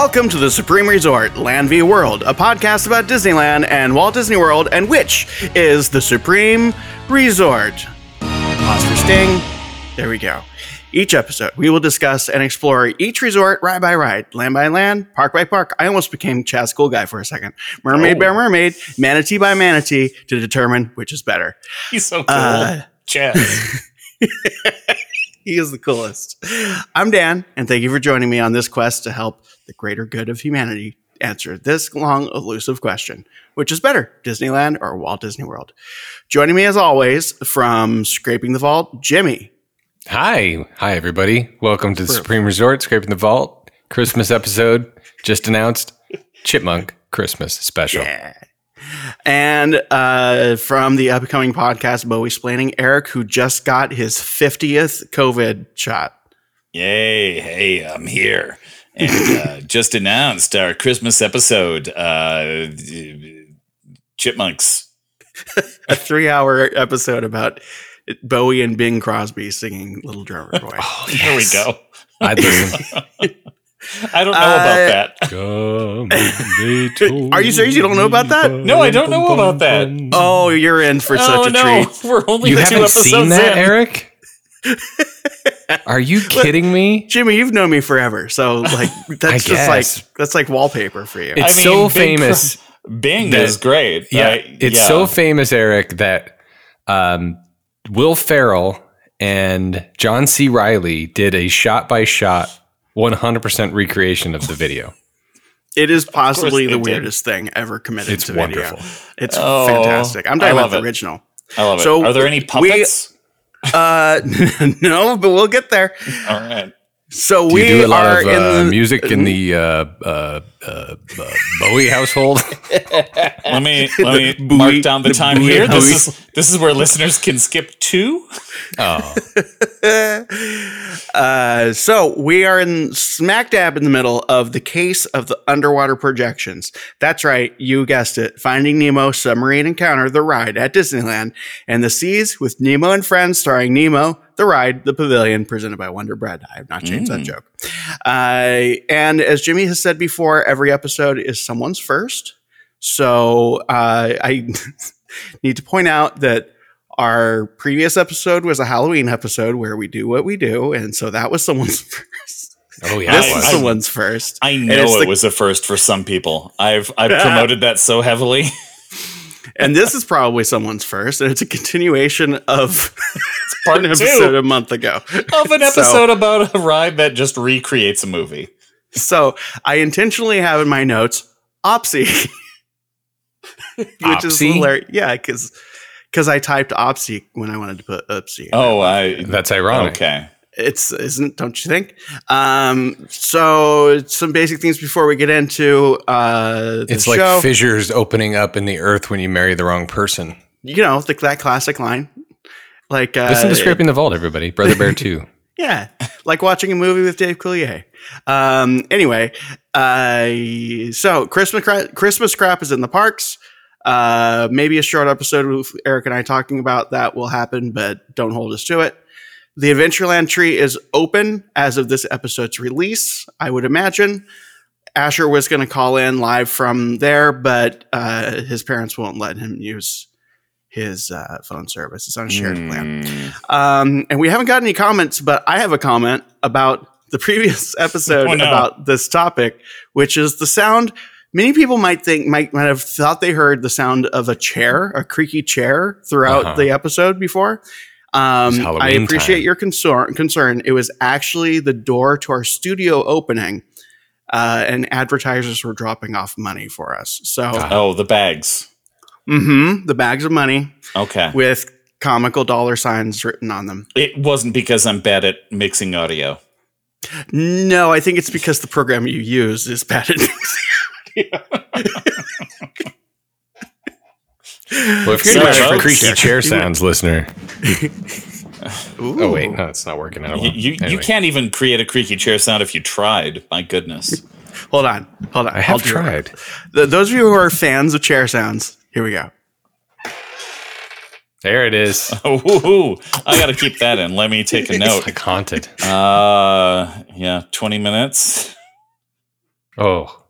Welcome to the Supreme Resort, Land v World, a podcast about Disneyland and Walt Disney World, and which is the Supreme Resort. Pause for Sting. There we go. Each episode, we will discuss and explore each resort ride by ride, land by land, park by park. I almost became Chaz Cool Guy for a second. Mermaid Oh. by mermaid, manatee by manatee to determine which is better. He's so cool. Uh, Chad. He is the coolest. I'm Dan, and thank you for joining me on this quest to help the greater good of humanity answer this long, elusive question which is better, Disneyland or Walt Disney World? Joining me as always from Scraping the Vault, Jimmy. Hi. Hi, everybody. Welcome to the Supreme Resort, Scraping the Vault. Christmas episode just announced. Chipmunk Christmas special. Yeah. And uh, from the upcoming podcast, Bowie Splaining, Eric, who just got his 50th COVID shot. Yay. Hey, I'm here. And uh, just announced our Christmas episode. Uh, Chipmunks. A three hour episode about Bowie and Bing Crosby singing Little Drummer Boy. Oh, Here we go. I'd listen. I don't know Uh, about that. Come, they told Are you serious? You don't know about that? No, I don't know about that. Oh, you're in for such oh, a no. treat. We're only You two haven't episodes seen that, in. Eric? Are you kidding me? Jimmy, you've known me forever, so like that's just like that's like wallpaper for you. It's I mean, so Big famous. Bing that- is great. Yeah, right? it's Yeah. so famous, Eric, that um, Will Ferrell and John C. Reilly did a shot by shot, 100% recreation of the video. it is possibly they the did. weirdest thing ever committed It's to wonderful. video. It's Oh, fantastic. I'm I talking about the it. original. I love it. So Are there any we- puppets? Uh, no, but we'll get there. All right. So Do we do a lot are of uh, in the music in the uh, uh, uh, uh, Bowie household? Let me let me The mark down the the time buoy here. This is this is where listeners can skip two. oh, uh, so we are in smack dab in the middle of the case of the underwater projections. That's right, you guessed it. Finding Nemo submarine encounter, the ride at Disneyland, and the seas with Nemo and friends, starring Nemo, the ride, the pavilion, presented by Wonder Bread. I have not changed that Mm. joke. Uh, and as Jimmy has said before, every episode is someone's first. So uh, I need to point out that our previous episode was a Halloween episode where we do what we do, and so that was someone's first. oh yeah. this is someone's first. I know it the- was a first for some people. I've I've promoted that so heavily. And this is probably someone's first, and it's a continuation of Part an two episode a month ago. of an So- episode about a ride that just recreates a movie. So I intentionally have in my notes Opsy, which is Opsy? hilarious. Yeah, because because I typed Opsy when I wanted to put Upsy. Oh, I That's ironic. okay. It's isn't don't you think? Um so some basic things before we get into uh It's show. like fissures opening up in the earth when you marry the wrong person. you know the, that classic line. Like uh Listen to Scraping the Vault, everybody. Brother Bear 2. yeah. Like watching a movie with dave coulier. Um anyway uh so christmas cra- christmas crap is in the parks. Uh maybe a short episode with eric and i talking about that will happen but don't hold us to it the adventureland tree is open as of this episode's release i would imagine asher was going to call in live from there but uh his parents won't let him use his uh, phone service it's on a shared plan Mm. um, and we haven't got any comments, but I have a comment about the previous episode Oh, no. about this topic, which is the sound. Many people might think might might have thought they heard the sound of a chair, a creaky chair, throughout Uh-huh. the episode before. Um, I appreciate time. your concern. Concern. It was actually the door to our studio opening, uh, and advertisers were dropping off money for us. So. Oh, the bags. Mm-hmm. the bags of money Okay. with comical dollar signs written on them. It wasn't because I'm bad at mixing audio. No, I think it's because the program you use is bad at mixing audio. Well, if you're Sorry, going to creaky chair sounds, listener. Ooh. Oh, wait. No, it's not working out. You, well. you, you Anyway. can't even create a creaky chair sound if you tried. My goodness. Hold on. Hold on. I have I'll do it. tried. Th- those of you who are fans of chair sounds, here we go. There it is. Oh, woo-hoo. I got to keep that in. Let me take a It's note. like haunted. Uh, yeah, 20 minutes. Oh.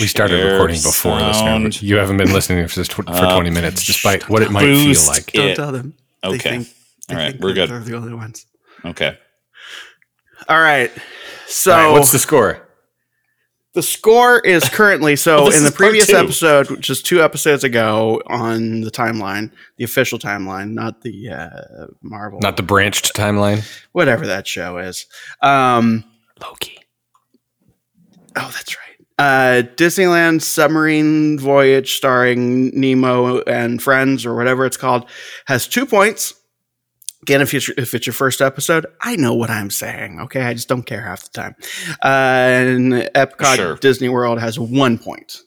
We started Share recording before sound. listener. You haven't been listening for, tw- for Uh, 20 minutes, despite what it might feel like. Don't tell them. They Okay. think- All right, we're good. They're the only ones. Okay. All right. So All right, what's the score? The score is currently so Well, in the previous episode, which is two episodes ago on the timeline, the official timeline, not the uh, Marvel, Not the branched timeline. whatever that show is. Um, Loki. oh, that's right. Uh, Disneyland Submarine Voyage, starring Nemo and friends, or whatever it's called, has two points. Again, if it's, if it's your first episode, I know what I'm saying. Okay, I just don't care half the time. Uh, and Epcot Sure. Disney World has one point.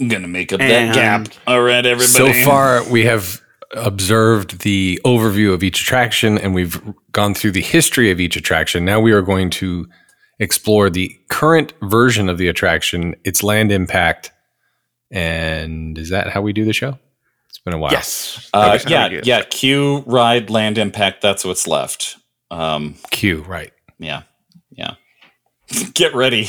I'm gonna make up And- that gap. All right, everybody. So far, we have observed the overview of each attraction and we've gone through the history of each attraction. Now we are going to explore the current version of the attraction, its land impact. And is that how we do the show? It's been a while. Yes. Uh, yeah, we do it. yeah. Q ride land impact. That's what's left. Um, Q, right. yeah, yeah. Get ready.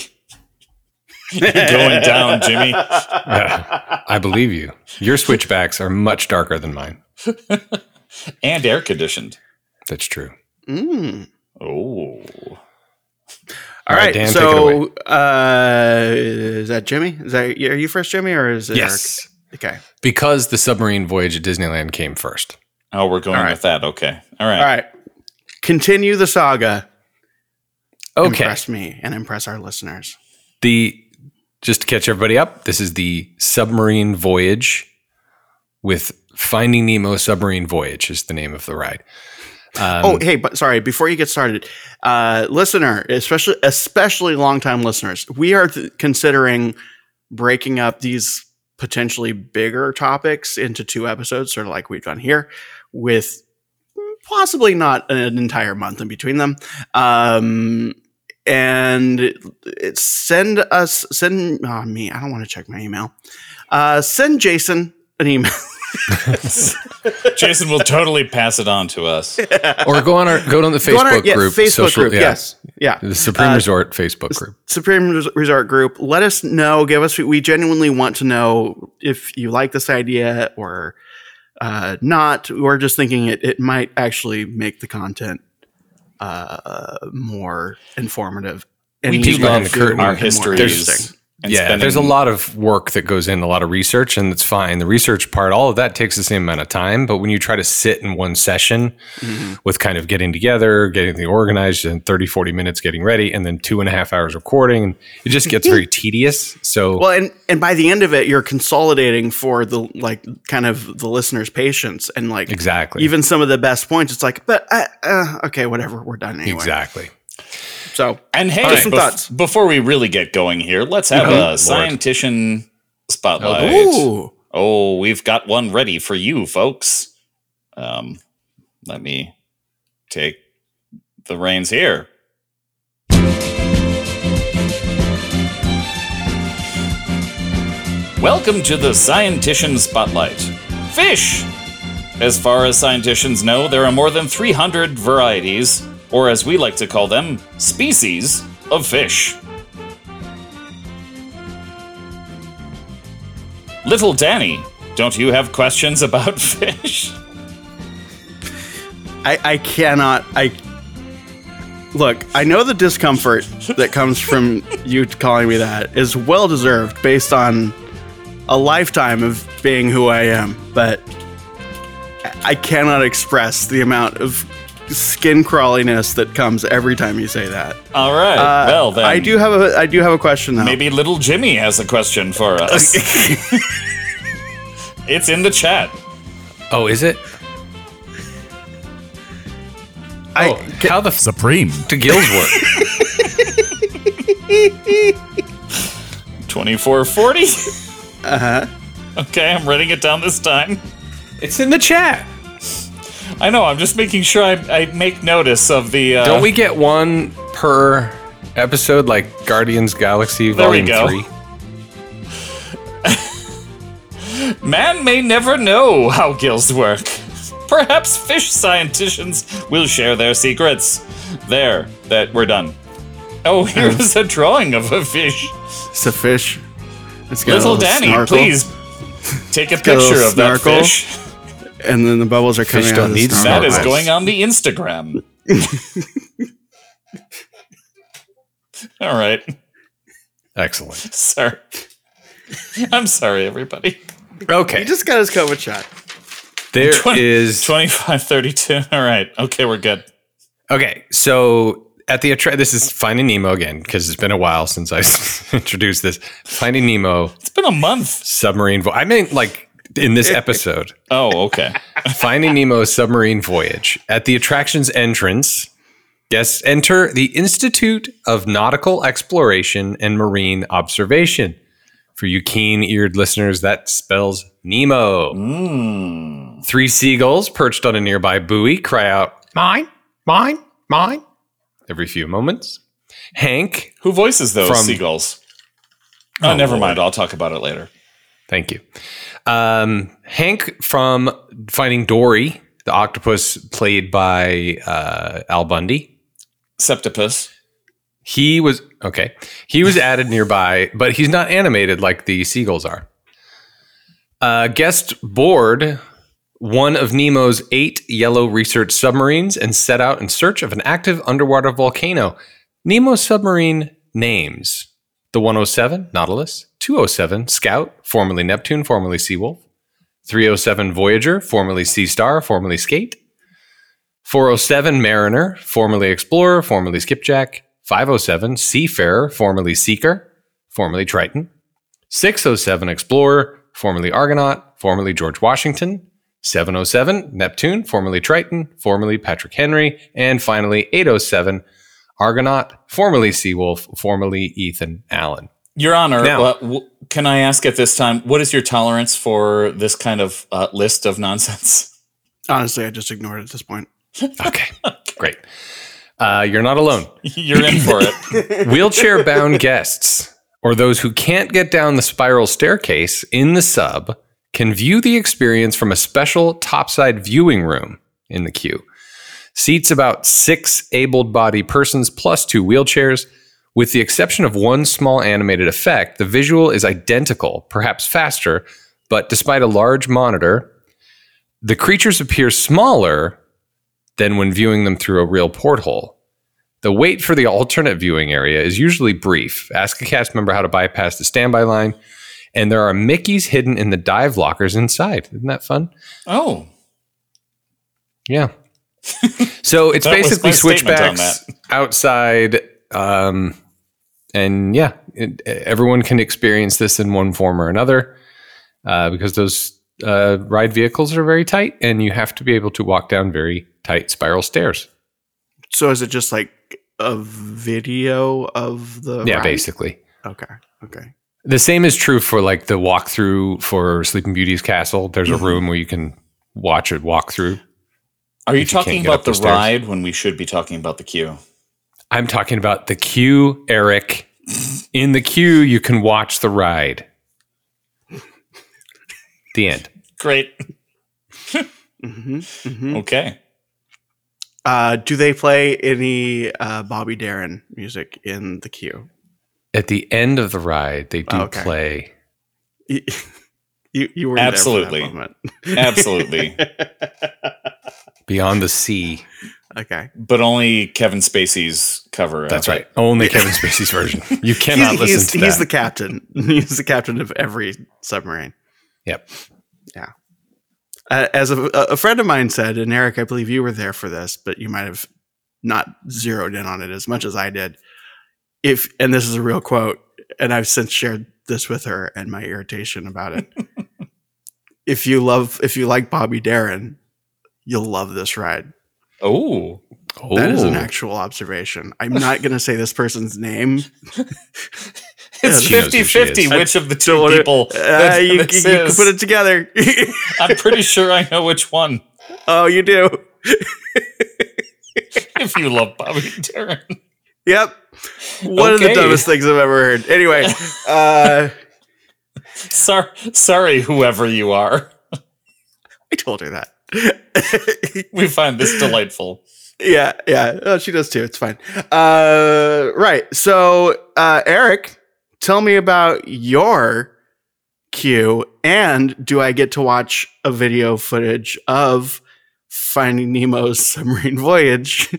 You're going down, Jimmy. Yeah, I believe you. Your switchbacks are much darker than mine. And air conditioned. That's true. Mm. Oh, All All right, right. Dan, so, uh, is that Jimmy? Is that are you first, Jimmy, or is it Yes. Eric? Okay. Because the submarine voyage at Disneyland came first. oh, we're going All right. with that. Okay. All right. All right. Continue the saga. Okay. Impress me and impress our listeners. The just to catch everybody up, this is the submarine voyage with Finding Nemo Submarine Voyage is the name of the ride. Um, oh, hey, but sorry. Before you get started, uh, listener, especially especially longtime listeners, we are th- considering breaking up these potentially bigger topics into two episodes, sort of like we've done here, with possibly not an entire month in between them. Um, and it, send us send oh, me. I don't want to check my email. Uh, send Jason an email. Jason will totally pass it on to us. or go on our go on the Facebook Go on our- yeah, group. Facebook social- group. yeah, Yes. Yeah. The Supreme Uh, Resort Facebook group. Supreme Resort Group. Let us know. Give us. We genuinely want to know if you like this idea or uh, not. We're just thinking it. It might actually make the content uh, more informative. And We do love curtain and Our more histories. Interesting. and yeah, spending- there's a lot of work that goes in, a lot of research, and it's fine. The research part, all of that takes the same amount of time. But when you try to sit in one session Mhm. with kind of getting together, getting the organized, and 30, 40 minutes getting ready, and then two and a half hours recording, it just gets very tedious. So, Well, and and by the end of it, you're consolidating for the like kind of the listener's patience and like exactly. even some of the best points. It's like, but uh, uh, okay, whatever, we're done anyway. Exactly. So And hey, right. Some bef- thoughts. before we really get going here, let's have Oh, a Lord. scientician spotlight. ooh. Oh, we've got one ready for you, folks. Um, let me take the reins here. Welcome to the Scientician Spotlight. Fish! As far as scientists know, there are more than 300 varieties, or as we like to call them, species, of fish. Little Danny, don't you have questions about fish? I, I cannot. I look. I know the discomfort that comes from you calling me that is well deserved based on a lifetime of being who I am, but I cannot express the amount of skin crawliness that comes every time you say that. All right. Uh, well, then I do have a I do have a question though. maybe little Jimmy has a question for us. it's in the chat. Oh, is it? I, oh, how the f- Supreme. to gills work? 2440. uh huh. Okay, I'm writing it down this time. it's in the chat. I know, I'm just making sure I, I make notice of the. Uh, Don't we get one per episode, like Guardians Galaxy There we Volume go. Three? Man may never know how gills work. Perhaps fish scientists will share their secrets. There, that we're done. Oh, here's a drawing of a fish. It's a fish. It's got a Little little Danny, snorkel, please take a got a little picture of that fish. And then the bubbles are coming Fish out don't of the need snorkel. That is going on the Instagram. All right. Excellent. Sorry. I'm sorry, everybody. Okay. He just got his COVID shot. There Twenty- is 2532. All right. Okay, we're good. Okay, so at the attra- this is Finding Nemo again because it's been a while since I introduced this. Finding Nemo It's been a month. submarine. Vo- I mean, like in this episode, Oh, okay. Finding Nemo submarine voyage. At the attraction's entrance, guests enter the Institute of Nautical Exploration and Marine Observation. For you keen-eared listeners, that spells Nemo. Mm. Three seagulls perched on a nearby buoy cry out, "Mine, mine, mine!" every few moments. Hank Who voices those From- seagulls? Oh, Oh, never Lord. mind. I'll talk about it later. Thank you. Um, Hank from Finding Dory, the octopus played by uh, Al Bundy. Septipus. He was okay. He was added nearby, but he's not animated like the seagulls are. Uh, guest board one of Nemo's eight yellow research submarines and set out in search of an active underwater volcano. Nemo's submarine names the 107 Nautilus, 207 Scout, formerly Neptune, formerly Seawolf, 307 Voyager, formerly Sea Star, formerly Skate, 407 Mariner, formerly Explorer, formerly Skipjack, 507 Seafarer, formerly Seeker, formerly Triton, 607 Explorer, formerly Argonaut, formerly George Washington, 707 Neptune, formerly Triton, formerly Patrick Henry, and finally 807 Argonaut, formerly Seawolf, formerly Ethan Allen. Your Honor, Now- uh, w- can I ask at this time, what is your tolerance for this kind of uh, list of nonsense? Honestly, I just ignored it at this point. Okay, great. Uh, you're not alone. You're in for it. Wheelchair bound guests or those who can't get down the spiral staircase in the sub can view the experience from a special topside viewing room in the queue. Seats about six able bodied persons plus two wheelchairs. With the exception of one small animated effect, the visual is identical, perhaps faster, but despite a large monitor, the creatures appear smaller than when viewing them through a real porthole. The wait for the alternate viewing area is usually brief. Ask a cast member how to bypass the standby line, and there are Mickeys hidden in the dive lockers inside. Isn't that fun? Oh, Yeah. so it's basically switchbacks outside, um, and yeah, it, everyone can experience this in one form or another uh, because those uh, ride vehicles are very tight, and you have to be able to walk down very tight spiral stairs. So is it just like a video of the yeah, ride? basically. Okay. Okay. The same is true for like the walkthrough for Sleeping Beauty's castle. There's a Mhm. room where you can watch it walk through. are you If you talking about the the ride when we should be talking about the queue? I'm talking about the queue, Eric. In the queue, you can watch the ride. The end. Great. hmm hmm Okay. Uh, do they play any uh, Bobby Darin music in the queue? At the end of the ride, they do Okay. play. You, you, you were Absolutely. There for that Absolutely. Beyond the Sea. Okay. but only Kevin Spacey's cover. of That's it. right. Only Kevin Spacey's version. You cannot he's, listen he's, to he's that. the captain. He's the captain of every submarine. Yep. Yeah. Uh, as a, a friend of mine said, and Eric, I believe you were there for this, but you might have not zeroed in on it as much as I did. If and this is a real quote, and I've since shared this with her and my irritation about it. if you love, if you like Bobby Darin, you'll love this ride. Oh, That is an actual observation. I'm not going to say this person's name. it's She knows who 50 she 50 is. which of the two Don't wanna- people Uh, that you, this you can put it together. I'm pretty sure I know which one. oh, you do. If you love Bobby Darin. Yep. One of the dumbest things I've ever heard. Anyway, uh, Sorry, sorry, whoever you are. I told her that. We find this delightful. Yeah, yeah. Oh, she does too. It's fine. Uh, right. So, uh, Eric, tell me about your queue, and do I get to watch a video footage of Finding Nemo's submarine voyage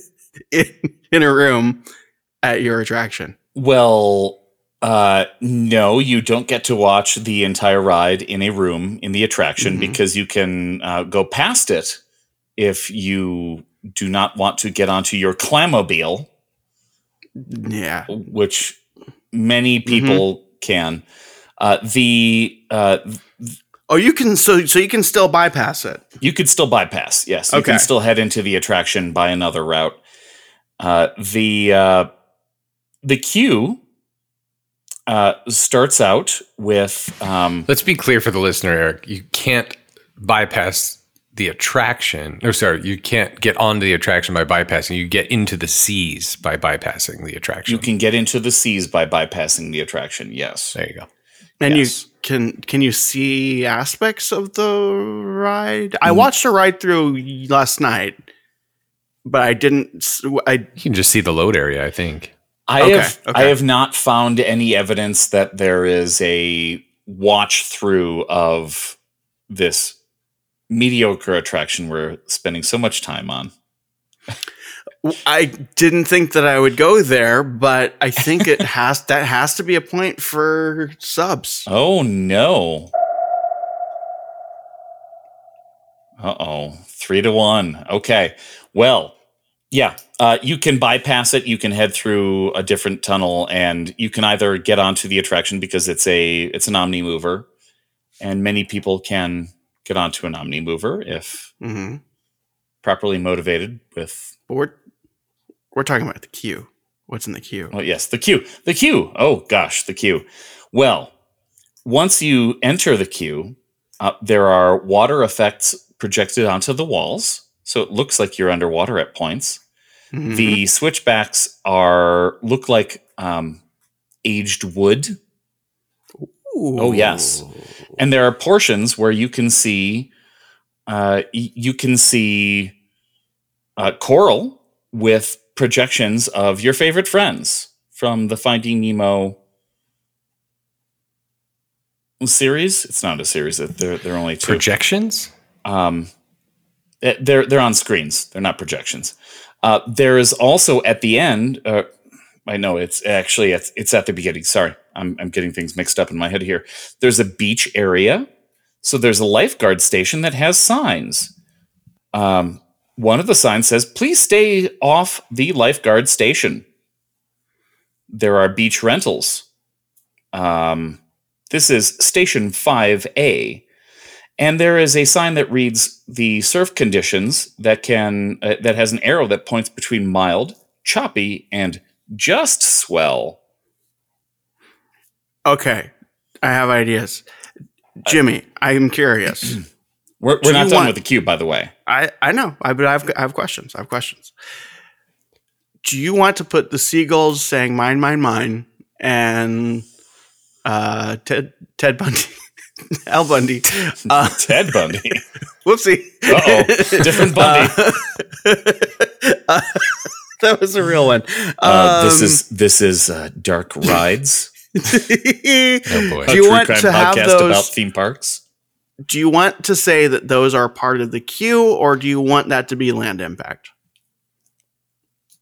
in, in a room at your attraction? Well, uh, no, you don't get to watch the entire ride in a room in the attraction Mhm. because you can uh, go past it if you do not want to get onto your clamobile, Yeah. which many people can. Uh, the uh, Oh, you can. So, so you can still bypass it. you could still bypass. Yes, you can still head into the attraction by another route. Uh, the uh, the queue uh, starts out with um, Let's be clear for the listener, Eric. You can't bypass the attraction. No, sorry, you can't get onto the attraction by bypassing. You get into the seas by bypassing the attraction. you can get into the seas by bypassing the attraction. Yes. there you go. And Yes. you can can you see aspects of the ride? I Mm. watched a ride through last night, but I didn't. I You can just see the load area, I think. I Okay, have I have not found any evidence that there is a watch through of this mediocre attraction we're spending so much time on. I didn't think that I would go there, but I think it has that has to be a point for subs. Oh no. Uh oh. Three to one. Okay. Well, yeah. Uh, you can bypass it. You can head through a different tunnel, and you can either get onto the attraction because it's a it's an omni mover, and many people can get onto an omni mover if hmm properly motivated with But we're we're talking about the queue. What's in the queue? Oh, yes, the queue. The queue. Oh, gosh, the queue. Well, once you enter the queue, uh, there are water effects projected onto the walls. So it looks like you're underwater at points. Mhm. The switchbacks are look like um, aged wood. oh, yes. And there are portions where you can see uh, y- you can see uh, coral with projections of your favorite friends from the Finding Nemo series. It's not a series; they're they're only two. Projections? Um, they're they're on screens. They're not projections. Uh, there is also at the end. Uh, I know it's actually it's, it's at the beginning. Sorry, I'm I'm getting things mixed up in my head here. There's a beach area, so there's a lifeguard station that has signs. Um, one of the signs says, "Please stay off the lifeguard station." There are beach rentals. Um, this is Station Five A and there is a sign that reads the surf conditions that can uh, that has an arrow that points between mild choppy and just swell Okay, I have ideas. Jimmy, I am curious. we're, we're not done want- with the cube by the way I I know, I but I have I have questions. I have questions. Do you want to put the seagulls saying "mine, mine, mine" and uh, Ted Ted Bundy, Al Bundy? Uh, ted bundy whoopsie. Uh-oh, different Bundy. Uh, that was a real one. uh, this Um, is this is uh, dark rides Oh boy. Do a you true want crime to have podcast those- about theme parks do you want to say that those are part of the queue, or do you want that to be land impact?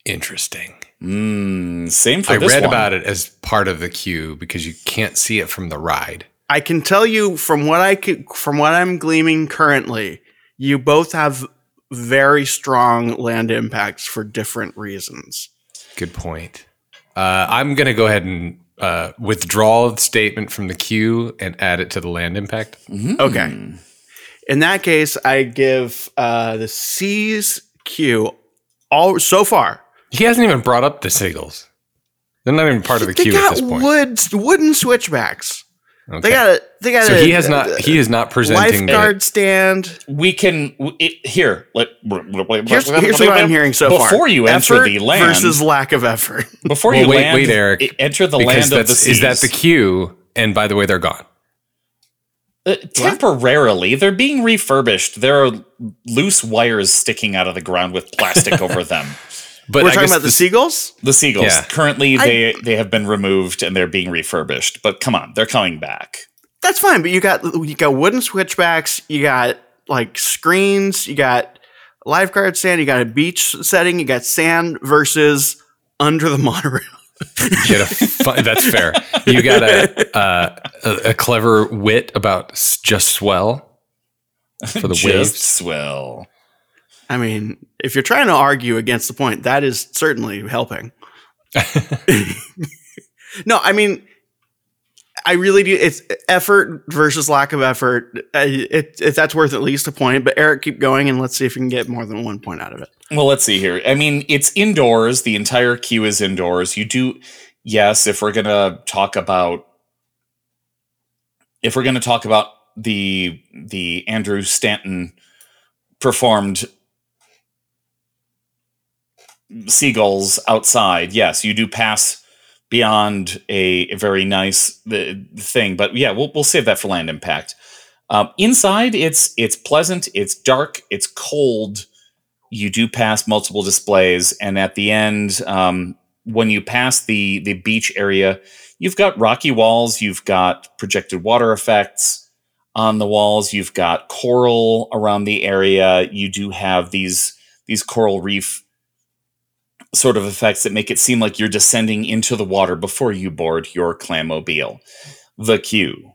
Interesting. mm, same for I this read one. about it as part of the queue because you can't see it from the ride. I can tell you from what I could, from what I'm gleaming currently, you both have very strong land impacts for different reasons. Good point. Uh, I'm going to go ahead and uh, withdraw the statement from the queue and add it to the land impact. Mm. Okay. In that case, I give uh, the Seas' queue all so far. He hasn't even brought up the seagulls. They're not even part of the they queue got at this point. wood wooden switchbacks. Okay. They got it. they got it. so a, he has not. He is not presenting. lifeguard stand. we can it, here let, Here's, here's what I'm hearing so far. before you enter Effort the land versus lack of effort. Before Well, you wait- land, wait, Eric, enter the land of the seas. is that the queue? And by the way, they're gone. Uh, temporarily, they're being refurbished. There are loose wires sticking out of the ground with plastic over them. But We're I talking about the this- seagulls. The seagulls. Yeah. Currently, I- they they have been removed and they're being refurbished. But come on, they're coming back. That's fine, but you got you got wooden switchbacks, you got like screens, you got lifeguard stand, you got a beach setting, you got sand versus under the monorail. You a fun, that's fair. You got a, uh, a a clever wit about s- just swell for the Just waves. swell. I mean, if you're trying to argue against the point, that is certainly helping. no, I mean, I really do. It's effort versus lack of effort. It, it, that's worth at least a point. But Eric, keep going, and let's see if we can get more than one point out of it. Well, let's see here. I mean, it's indoors. The entire queue is indoors. You do, yes. If we're gonna talk about, if we're gonna talk about the the Andrew Stanton performed seagulls outside, yes, you do pass beyond a, a very nice the, thing. But yeah, we'll we'll save that for land impact. Um, inside, it's it's pleasant. It's dark. It's cold you do pass multiple displays and at the end um, when you pass the the beach area you've got rocky walls you've got projected water effects on the walls you've got coral around the area you do have these these coral reef sort of effects that make it seem like you're descending into the water before you board your clammobile the queue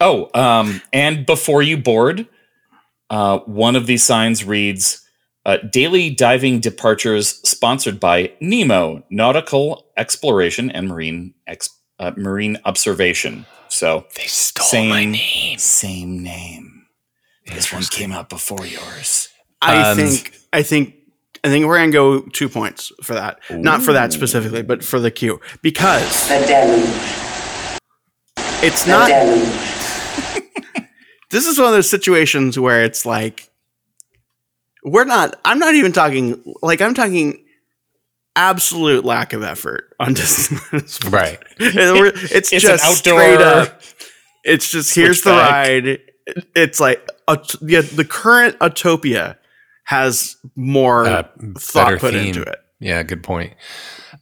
oh um, and before you board uh, one of these signs reads uh, Daily Diving Departures sponsored by NEMO, Nautical Exploration and Marine ex- uh, Marine Observation. So, They stole same, my name. same name. This one came out before yours. I Um, think. I think. I think we're gonna go two points for that. Not for that specifically, but for the queue because The deluge. it's The not. deluge. this is one of those situations where it's like we're not i'm not even talking like i'm talking absolute lack of effort on Disneyland's part. Right. It's, It's just an outdoor straight up it's just here's the switchback. ride it's like Aut- yeah, the current Autopia has more Uh, thought put theme. into it Yeah, good point.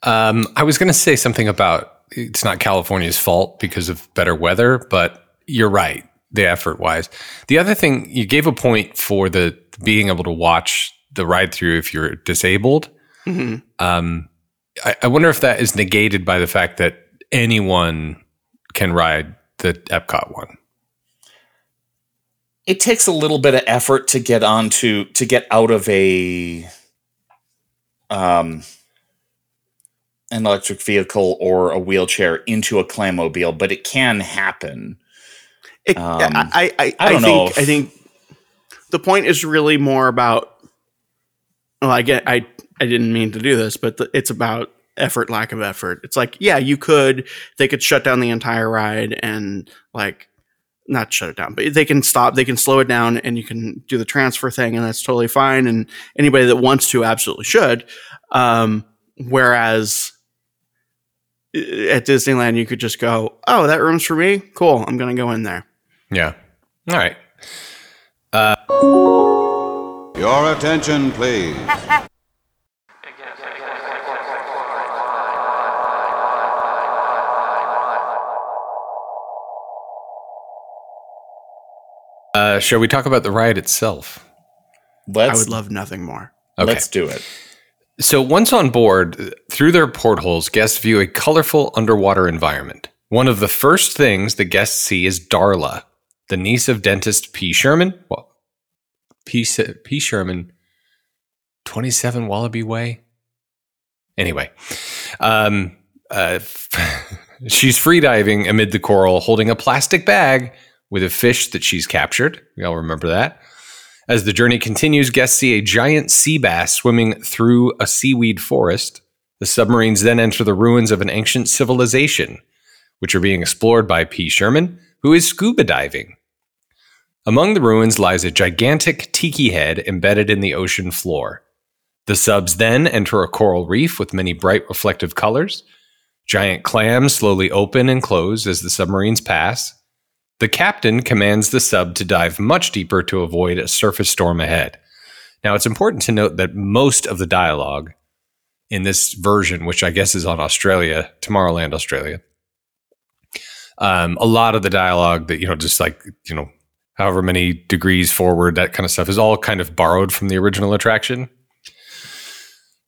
Um, I was going to say something about it's not California's fault because of better weather, but you're right, the effort wise. The other thing, you gave a point for the being able to watch the ride through if you're disabled. Mhm. Um, I, I wonder if that is negated by the fact that anyone can ride the Epcot one. It takes a little bit of effort to get onto to get out of a um an electric vehicle or a wheelchair into a clammobile, but it can happen. It, Um, I, I, I don't think, know if- I think the point is really more about. Well, I get. I I didn't mean to do this, but the, it's about effort, lack of effort. It's like, yeah, you could. They could shut down the entire ride and like not shut it down, but they can stop. They can slow it down, and you can do the transfer thing, and that's totally fine. And anybody that wants to absolutely should. Um, whereas at Disneyland, you could just go, "Oh, that room's for me. Cool. I'm gonna go in there." Yeah. All right. Uh- Your attention, please. Uh, shall we talk about the ride itself? Let's I would love nothing more. Okay. let's do it. So once on board, through their portholes, guests view a colorful underwater environment. One of the first things the guests see is Darla, the niece of dentist P. Sherman. Well, P. S- P. Sherman, 27 Wallaby Way. Anyway, um, uh, she's freediving amid the coral, holding a plastic bag with a fish that she's captured. We all remember that. As the journey continues, guests see a giant sea bass swimming through a seaweed forest. The submarines then enter the ruins of an ancient civilization, which are being explored by P. Sherman, who is scuba diving. Among the ruins lies a gigantic tiki head embedded in the ocean floor. The subs then enter a coral reef with many bright reflective colors. Giant clams slowly open and close as the submarines pass. The captain commands the sub to dive much deeper to avoid a surface storm ahead. Now, it's important to note that most of the dialogue in this version, which I guess is on Australia, Tomorrowland, Australia, um, a lot of the dialogue that, you know, just like, you know, however many degrees forward, that kind of stuff is all kind of borrowed from the original attraction.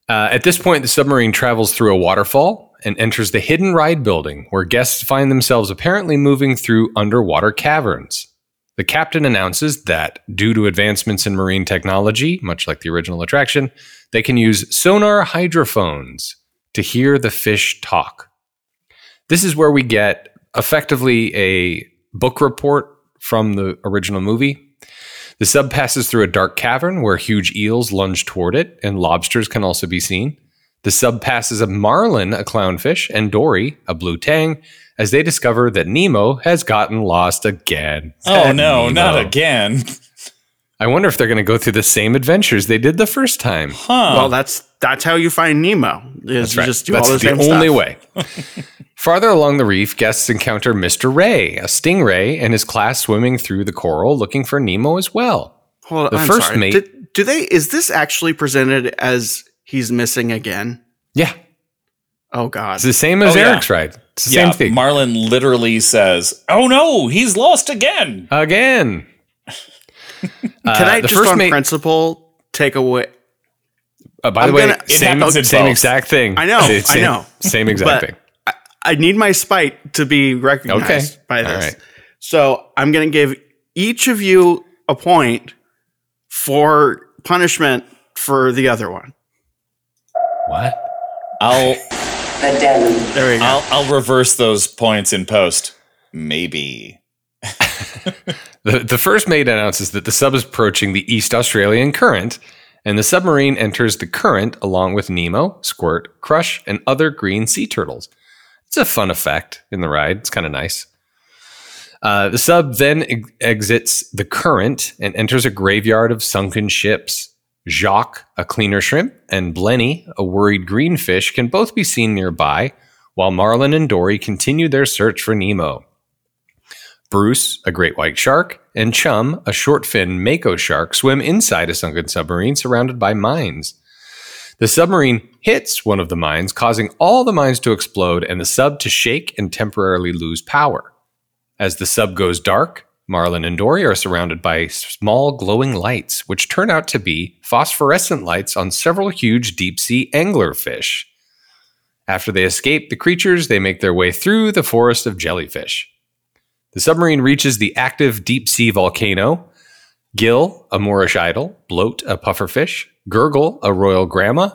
Uh, at this point, the submarine travels through a waterfall and enters the hidden ride building, where guests find themselves apparently moving through underwater caverns. The captain announces that, due to advancements in marine technology, much like the original attraction, they can use sonar hydrophones to hear the fish talk. This is where we get effectively a book report from the original movie. The sub passes through a dark cavern where huge eels lunge toward it, and lobsters can also be seen. The sub passes a marlin, a clownfish, and Dory, a blue tang, as they discover that Nemo has gotten lost again. Oh no, Nemo. not again. I wonder if they're going to go through the same adventures they did the first time. Huh. Well, that's that's how you find Nemo. Is you just do That's all the, the same only stuff. way. Farther along the reef, guests encounter Mr. Ray, a stingray, and his class swimming through the coral looking for Nemo as well. Hold on, The I'm first sorry. mate- Did- do they? Is this actually presented as he's missing again? Yeah, Oh God! it's the same as Oh, yeah. Eric's ride. It's the yeah, same thing. Marlin literally says, "Oh no, he's lost again." Again. Can Uh, I the just first on mate- principle take away? uh, by I'm the way, gonna- It same, same exact thing. I know, It's I same- know. Same exact But- thing. I need my spite to be recognized Okay. by this. right. So I'm going to give each of you a point for punishment for the other one. What? I'll Addendum. There we go. I'll I'll reverse those points in post. Maybe. The, the first mate announces that the sub is approaching the East Australian current, and the submarine enters the current along with Nemo, Squirt, Crush, and other green sea turtles. It's a fun effect in the ride. It's kind of nice. Uh, the sub then ex- exits the current and enters a graveyard of sunken ships. Jacques, a cleaner shrimp, and Blenny, a worried greenfish, can both be seen nearby, while Marlin and Dory continue their search for Nemo. Bruce, a great white shark, and Chum, a short fin mako shark, swim inside a sunken submarine surrounded by mines. The submarine hits one of the mines, causing all the mines to explode and the sub to shake and temporarily lose power. As the sub goes dark, Marlin and Dory are surrounded by small glowing lights, which turn out to be phosphorescent lights on several huge deep sea anglerfish. After they escape the creatures, they make their way through the forest of jellyfish. The submarine reaches the active deep sea volcano. Gill, a Moorish idol. Bloat, a pufferfish. Gurgle, a royal grandma.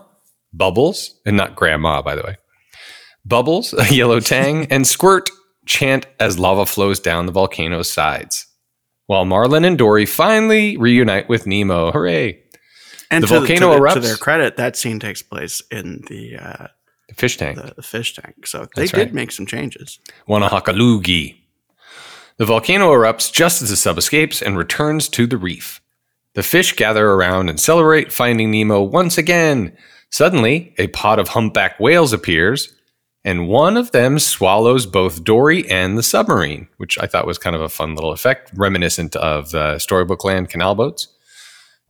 Bubbles, and not grandma, by the way. Bubbles, a yellow tang. And Squirt chant as lava flows down the volcano's sides. While Marlin and Dory finally reunite with Nemo. Hooray! and the to, volcano to, the- erupts. to their credit, that scene takes place in the uh, The fish tank. the, the fish tank. So they That's did right. make some changes. Wanahakalugi. The volcano erupts just as the sub escapes and returns to the reef. The fish gather around and celebrate finding Nemo once again. Suddenly, a pod of humpback whales appears, and one of them swallows both Dory and the submarine, which I thought was kind of a fun little effect, reminiscent of the Storybook Land canal boats.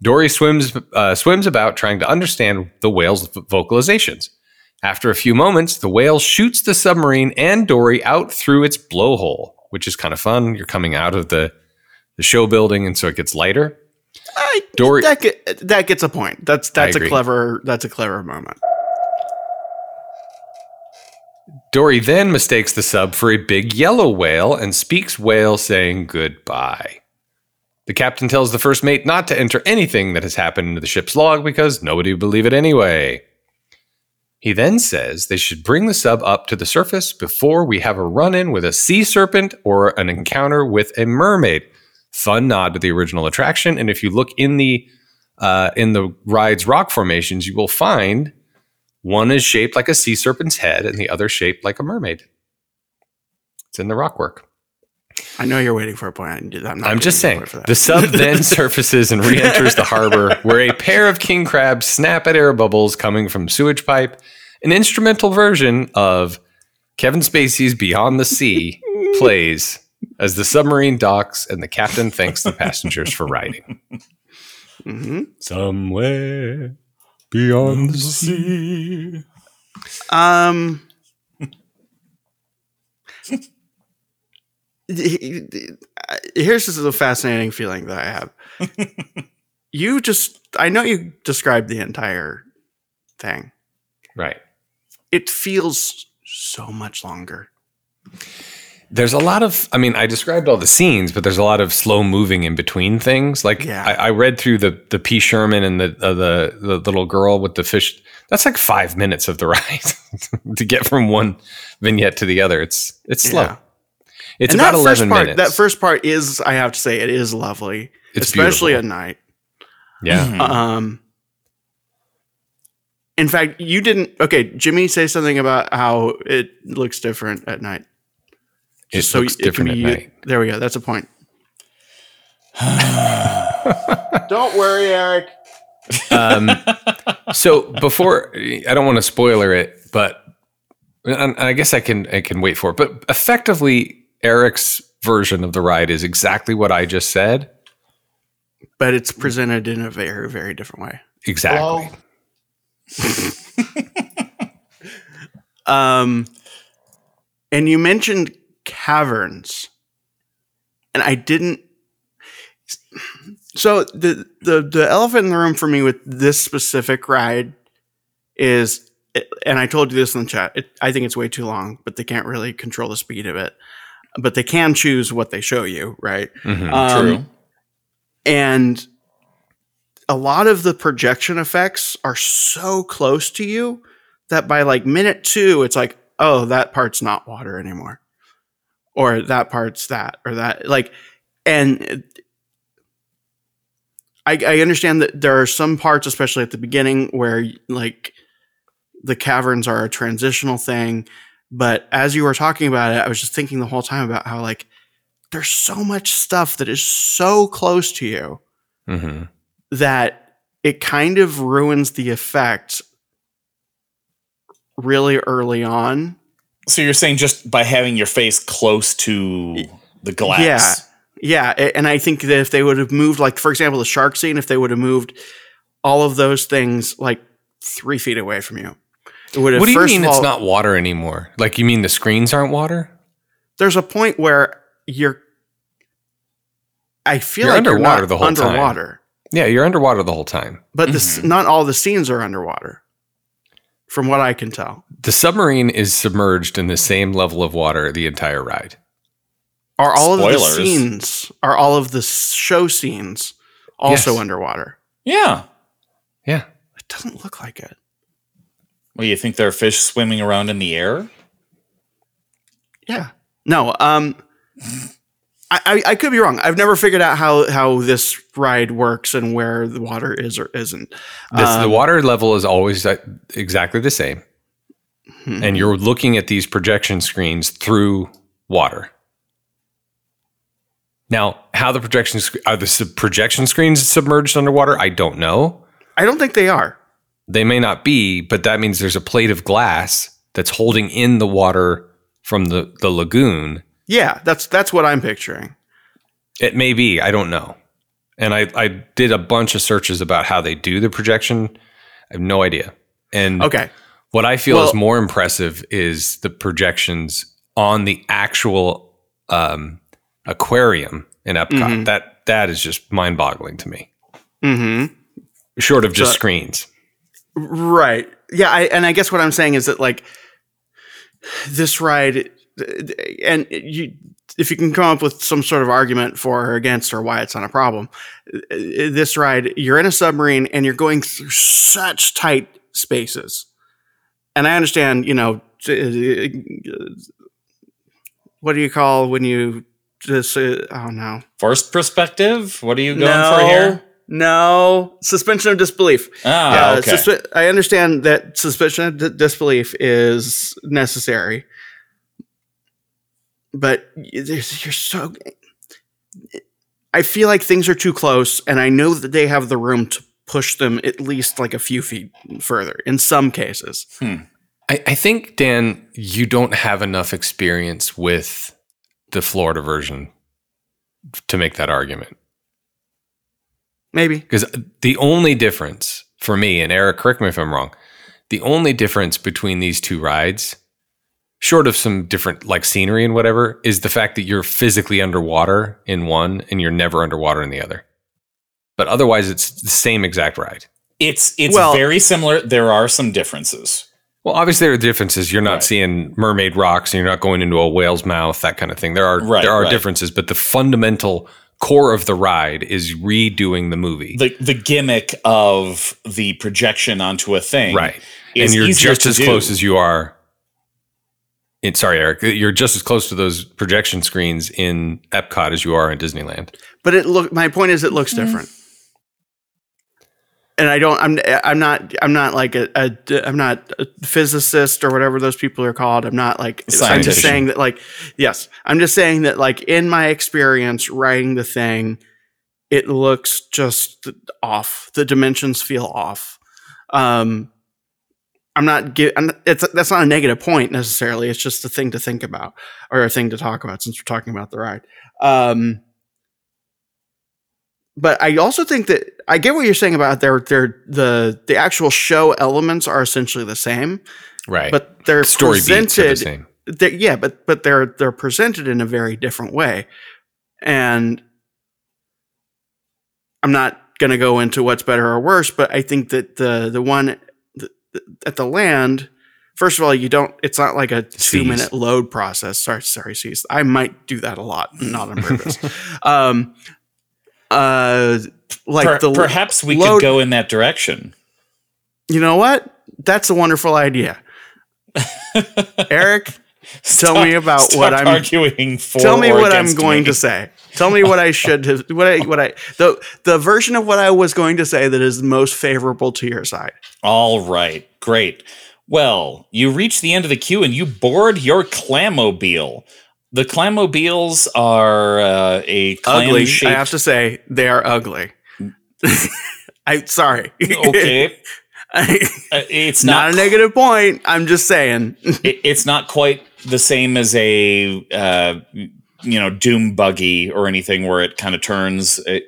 Dory swims uh, swims about trying to understand the whale's vocalizations. After a few moments, the whale shoots the submarine and Dory out through its blowhole, which is kind of fun. You're coming out of the, the show building, and so it gets lighter. I, Dory- that, get, that gets a point. That's that's a clever that's a clever moment. Dory then mistakes the sub for a big yellow whale and speaks whale saying goodbye. The captain tells the first mate not to enter anything that has happened into the ship's log because nobody would believe it anyway. He then says they should bring the sub up to the surface before we have a run in with a sea serpent or an encounter with a mermaid. Fun nod to the original attraction. And if you look in the uh, in the ride's rock formations, you will find one is shaped like a sea serpent's head and the other shaped like a mermaid. It's in the rockwork. I know you're waiting for a point. I'm, I'm, not I'm just saying. you a point for that. The sub then surfaces and re enters the harbor where a pair of king crabs snap at air bubbles coming from sewage pipe. An instrumental version of Kevin Spacey's Beyond the Sea plays as the submarine docks and the captain thanks the passengers for riding. hmm Somewhere beyond the sea. Um. Here's just a fascinating feeling that I have. you just, I know you described the entire thing. Right. It feels so much longer. There's a lot of, I mean, I described all the scenes, but there's a lot of slow moving in between things. Like Yeah. I, I read through the the P. Sherman and the, uh, the the little girl with the fish. That's like five minutes of the ride to get from one vignette to the other. It's it's slow. Yeah. It's and about that eleven first part, minutes. that first part is, I have to say, it is lovely, It's especially beautiful. at night. yeah. Mhm. Um, in fact, you didn't. Okay, Jimmy, say something about how it looks different at night. It Just so looks it can different at night. There we go. That's a point. Don't worry, Eric. um, so before I don't want to spoiler it, but and I guess I can I can wait for it. But effectively, Eric's version of the ride is exactly what I just said. But it's presented in a very, very different way. Exactly. Um, and you mentioned caverns, and I didn't. So the the the elephant in the room for me with this specific ride is, and I told you this in the chat. It, I think it's way too long, but they can't really control the speed of it. But they can choose what they show you, right? Mhm. Um, True. and a lot of the projection effects are so close to you that by like minute two, it's like, oh, that part's not water anymore, or that part's that, or that. Like, and I, I understand that there are some parts, especially at the beginning, where like the caverns are a transitional thing. But as you were talking about it, I was just thinking the whole time about how like there's so much stuff that is so close to you Mhm. that it kind of ruins the effect really early on. So you're saying just by having your face close to the glass? Yeah, Yeah, and I think that if they would have moved, like for example, the shark scene, if they would have moved all of those things like three feet away from you, it would have. What do you first mean of it's not water anymore? Like you mean the screens aren't water? There's a point where you're. I feel You're like you're underwater not the whole time. underwater, Yeah, you're underwater the whole time. but this mm-hmm. not all the scenes are underwater, from what I can tell. The submarine is submerged in the same level of water the entire ride. Are all of the scenes? Are all of the show scenes also Yes. underwater? Yeah. Yeah. It doesn't look like it. Well, you think there are fish swimming around in the air? Yeah. No. Um. I, I, could be wrong. I've never figured out how how this ride works and where the water is or isn't. This, the Um, water level is always exactly the same. hmm. and you're looking at these projection screens through water. Now, how the projection sc- are the sub- projection screens submerged underwater? I don't know. I don't think they are. They may not be, but that means there's a plate of glass that's holding in the water from the, the lagoon. Yeah, that's that's what I'm picturing. It may be, I don't know. And I, I did a bunch of searches about how they do the projection. I have no idea. And Okay. What I feel is more impressive is the projections on the actual um, aquarium in Epcot. Mhm. That that is just mind boggling to me. hmm Short of just So- screens. Right. Yeah. I, and I guess what I'm saying is that like this ride, and you, if you can come up with some sort of argument for or against or why it's not a problem, this ride, you're in a submarine and you're going through such tight spaces. And I understand, you know, what do you call when you just, uh, oh no. First perspective? What are you going for here? No, suspension of disbelief. Ah, Uh, okay. suspe- I understand that suspension of d- disbelief is necessary, but you're so. I feel like things are too close, and I know that they have the room to push them at least like a few feet further in some cases. Hmm. I, I think Dan, you don't have enough experience with the Florida version to make that argument. Maybe. Because the only difference for me, and Eric, correct me if I'm wrong, the only difference between these two rides, short of some different like scenery and whatever, is the fact that you're physically underwater in one and you're never underwater in the other. But otherwise, it's the same exact ride. It's it's Well- very similar. There are some differences. Well, obviously there are differences. You're not Right. seeing mermaid rocks, and you're not going into a whale's mouth, that kind of thing. There are Right, there are right. differences, but the fundamental core of the ride is redoing the movie. The the gimmick of the projection onto a thing, right. is And you're just as do. close as you are. In, sorry, Eric. You're just as close to those projection screens in Epcot as you are in Disneyland. But it look. My point is, it looks different. And I don't. I'm. I'm not. I'm not like a. a I'm not a physicist or whatever those people are called. I'm not like. I'm just saying that. Like, yes. I'm just saying that. Like in my experience writing the thing, it looks just off. The dimensions feel off. Um, I'm not. Gi- I'm, it's that's not a negative point necessarily. It's just a thing to think about or a thing to talk about since we're talking about the ride. Um, but I also think that I get what you're saying about their their the the actual show elements are essentially the same, Right. but they're story beats are the presented. same. They're, yeah, but but they're they're presented in a very different way, and I'm not going to go into what's better or worse, but I think that the the one the, the, at the land. First of all, you don't. It's not like a two minute load process. Sorry, sorry, Seas. I might do that a lot, not on purpose. um, uh, like Per- the perhaps we load- could go in that direction. You know what? That's a wonderful idea. Eric, tell Stop- me about what I'm arguing for. Tell me what I'm going me. to say. Tell me what I should have what I what I the the version of what I was going to say that is most favorable to your side. All right, great. Well, you reach the end of the queue and you board your clamobile. The clamobiles are uh, a clam ugly. I have to say they are ugly. I sorry. okay, I- Uh, it's not, not. a negative point. I'm just saying. it- it's not quite the same as a uh, you know doom buggy or anything where it kind of turns. It,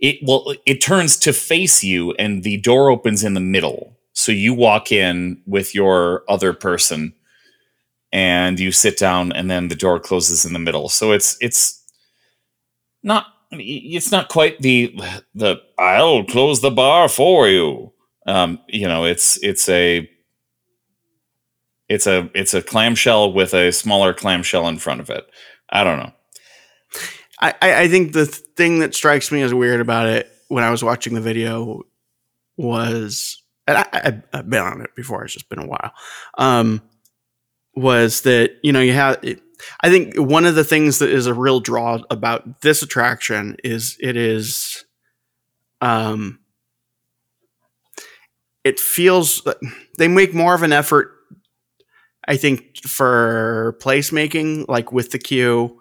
it well, it turns to face you, and the door opens in the middle. So you walk in with your other person, and you sit down, and then the door closes in the middle. So it's it's not it's not quite the the I'll close the bar for you. Um, you know, it's it's a it's a it's a clamshell with a smaller clamshell in front of it. I don't know. I, I think the thing that strikes me as weird about it when I was watching the video was, and I, I've been on it before. It's just been a while. Um, was that you know you have? It, I think one of the things that is a real draw about this attraction is it is, um, it feels they make more of an effort. I think for placemaking, like with the queue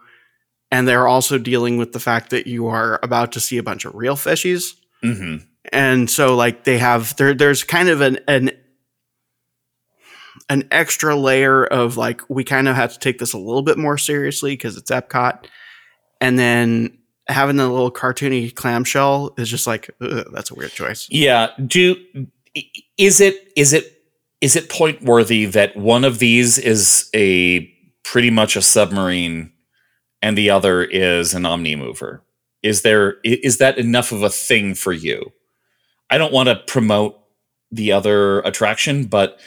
and they're also dealing with the fact that you are about to see a bunch of real fishies hmm and so like they have there there's kind of an an an extra layer of like we kind of have to take this a little bit more seriously because it's Epcot and then having the little cartoony clamshell is just like that's a weird choice Yeah. Do is it is it is it point worthy that one of these is a pretty much a submarine and the other is an omni mover? Is there is that enough of a thing for you? I don't want to promote the other attraction, but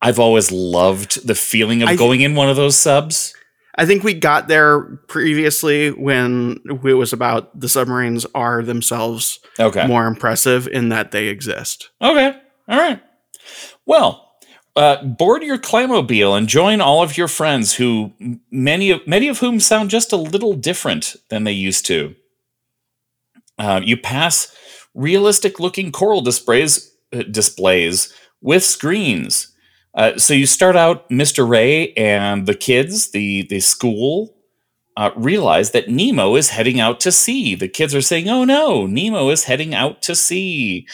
I've always loved the feeling of I- going in one of those subs. I think we got there previously when it was about the submarines are themselves Okay. more impressive in that they exist Okay. All right. Well, uh, board your Clamobile and join all of your friends who many of many of whom sound just a little different than they used to. Uh, you pass realistic looking coral displays uh, displays with screens. Uh, so you start out, Mr. Ray and the kids, the the school, uh, realize that Nemo is heading out to sea. The kids are saying, "Oh no, Nemo is heading out to sea,"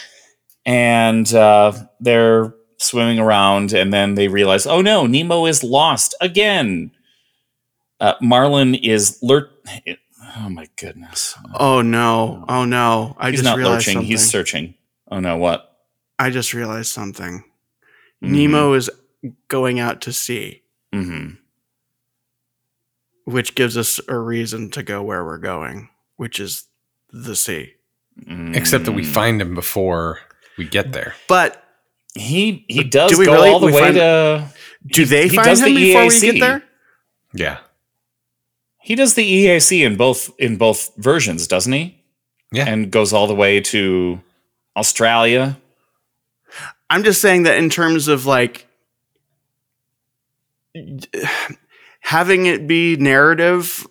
and uh, they're swimming around, and then they realize, "Oh no, Nemo is lost again." Uh, Marlin is lurk. Oh my goodness. Oh no! Oh no! I he's just not realized lurching. something. He's searching. Oh no, what? I just realized something. Mhm. Nemo is going out to sea, Mm-hmm. which gives us a reason to go where we're going, which is the sea. Except that we Mm. find him before we get there. But he he does Do we go really- all the we way find- to. do he- they he find does him the before we get there? Yeah. He does the EAC in both in both versions, doesn't he? Yeah. And goes all the way to Australia. I'm just saying that in terms of like having it be narrative,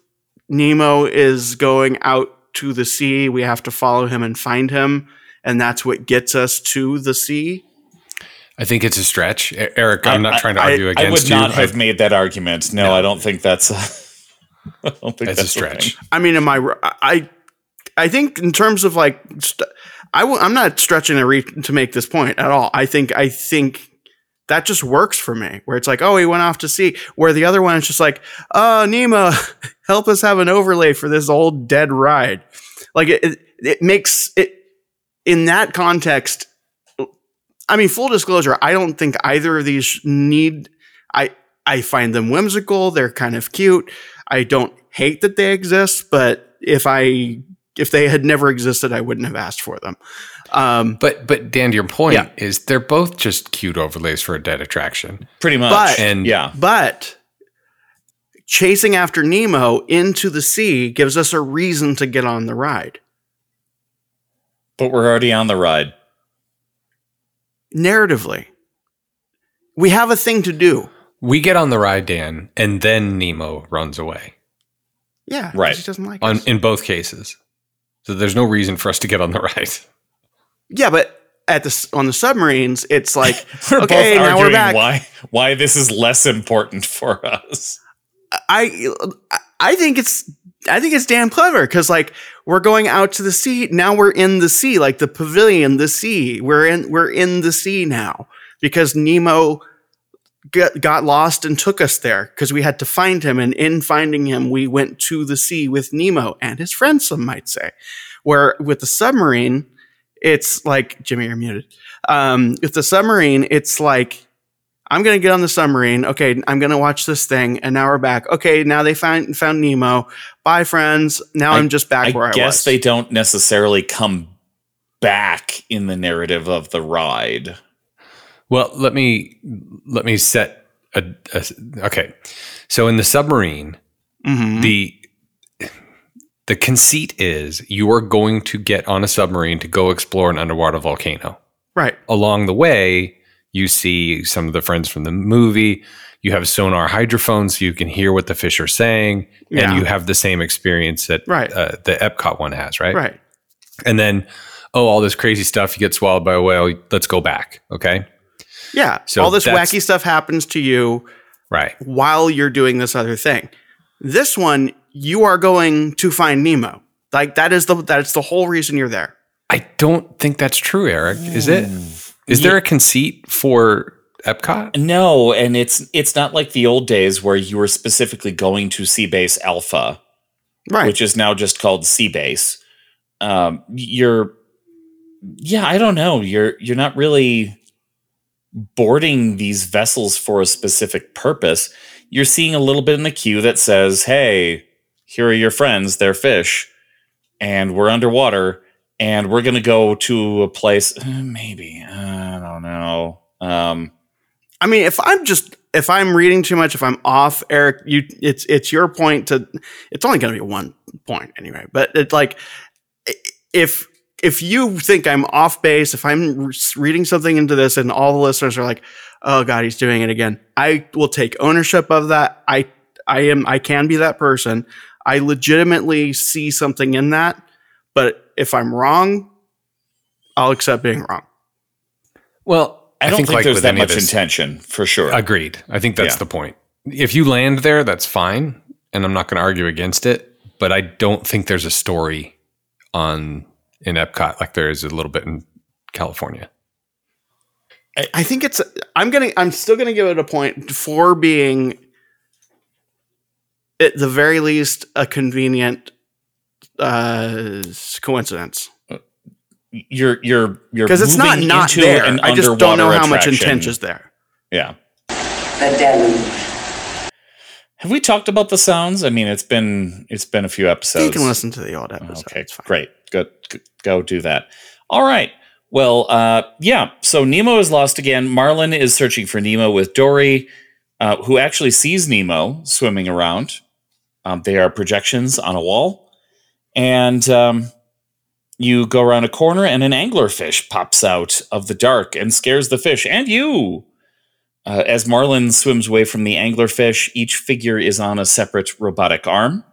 Nemo is going out to the sea. We have to follow him and find him, and that's what gets us to the sea. I think it's a stretch. Eric, I'm I- not trying to I- argue I against would you. not but have made that argument. No, No. I don't think that's. A, I don't think It's a stretch. I mean, am I? I I think in terms of like, st- I w- I'm not stretching to re- to make this point at all. I think I think that just works for me. Where it's like, oh, he went off to sea. Where the other one is just like, oh, Nima, help us have an overlay for this old dead ride. Like it, it, it makes it in that context. I mean, full disclosure, I don't think either of these need. I I find them whimsical. They're kind of cute. I don't hate that they exist, but if I if they had never existed, I wouldn't have asked for them. Um, But but Dan, your point Yeah. is they're both just cute overlays for a dead attraction. Pretty much. But- And- yeah, but chasing after Nemo into the sea gives us a reason to get on the ride. but we're already on the ride. Narratively, we have a thing to do. We get on the ride, Dan, and then Nemo runs away. Yeah, Right. She doesn't like On us. in both cases. So there's no reason for us to get on the ride. yeah, but at the on the submarines, it's like We're Okay, both now we're arguing back. why why this is less important for us. I I think it's I think it's damn clever because like we're going out to the sea now we're in the sea like the pavilion the sea we're in we're in the sea now because Nemo got, got lost and took us there because we had to find him and in finding him we went to the sea with Nemo and his friends some might say where with the submarine it's like Jimmy you're muted um, with the submarine it's like I'm gonna get on the submarine. Okay, I'm gonna watch this thing, and now we're back. Okay, now they found found Nemo. Bye, friends. Now I- I, am just back where I was. I guess they don't necessarily come back in the narrative of the ride. Well, let me let me set a, a okay. So in the submarine, Mhm. the the conceit is you are going to get on a submarine to go explore an underwater volcano. right. Along the way, you see some of the friends from the movie. You have sonar hydrophones so you can hear what the fish are saying, Yeah. and you have the same experience that Right. uh, the Epcot one has, right? Right. And then, oh, all this crazy stuff. You get swallowed by a whale. Let's go back. Okay. Yeah. So All this wacky stuff happens to you Right. while you're doing this other thing. This one, you are going to find Nemo. Like that is the that's the whole reason you're there. I don't think that's true, Eric. Is it? Is there a conceit for Epcot? No, and it's it's not like the old days where you were specifically going to Seabase Alpha, Right. which is now just called Seabase. Um, you're, yeah, I don't know. You're you're not really boarding these vessels for a specific purpose. You're seeing a little bit in the queue that says, "Hey, here are your friends. They're fish, and we're underwater, and we're gonna go to a place. uh, maybe I don't know." Um, I mean, if I'm just if I'm reading too much, if I'm off, Eric, you it's it's your point to it's only going to be one point anyway. But it's like if if you think I'm off base, if I'm re- reading something into this and all the listeners are like, "Oh God, he's doing it again," I will take ownership of that. I I am I can be that person. I legitimately see something in that, but if I'm wrong, I'll accept being wrong. Well, I don't think, like there's that much intention for sure. Agreed. I think that's Yeah. the point. If you land there, that's fine, and I'm not going to argue against it. But I don't think there's a story on in Epcot like there is a little bit in California. I think it's. I'm gonna. I'm still gonna give it a point for being, at the very least, a convenient uh, coincidence You're you're you're because it's not not there. an I just don't know underwater how much attraction. intent is there. Yeah. The deluge. Have we talked about the sounds? I mean, it's been it's been a few episodes. you can listen to the old episode. Okay, It's fine. great. Good. G- Go do that. All right. Well, uh, yeah. So Nemo is lost again. Marlin is searching for Nemo with Dory, uh, who actually sees Nemo swimming around. Um, they are projections on a wall, and um, you go around a corner, and an anglerfish pops out of the dark and scares the fish and you. Uh, as Marlin swims away from the anglerfish, each figure is on a separate robotic arm.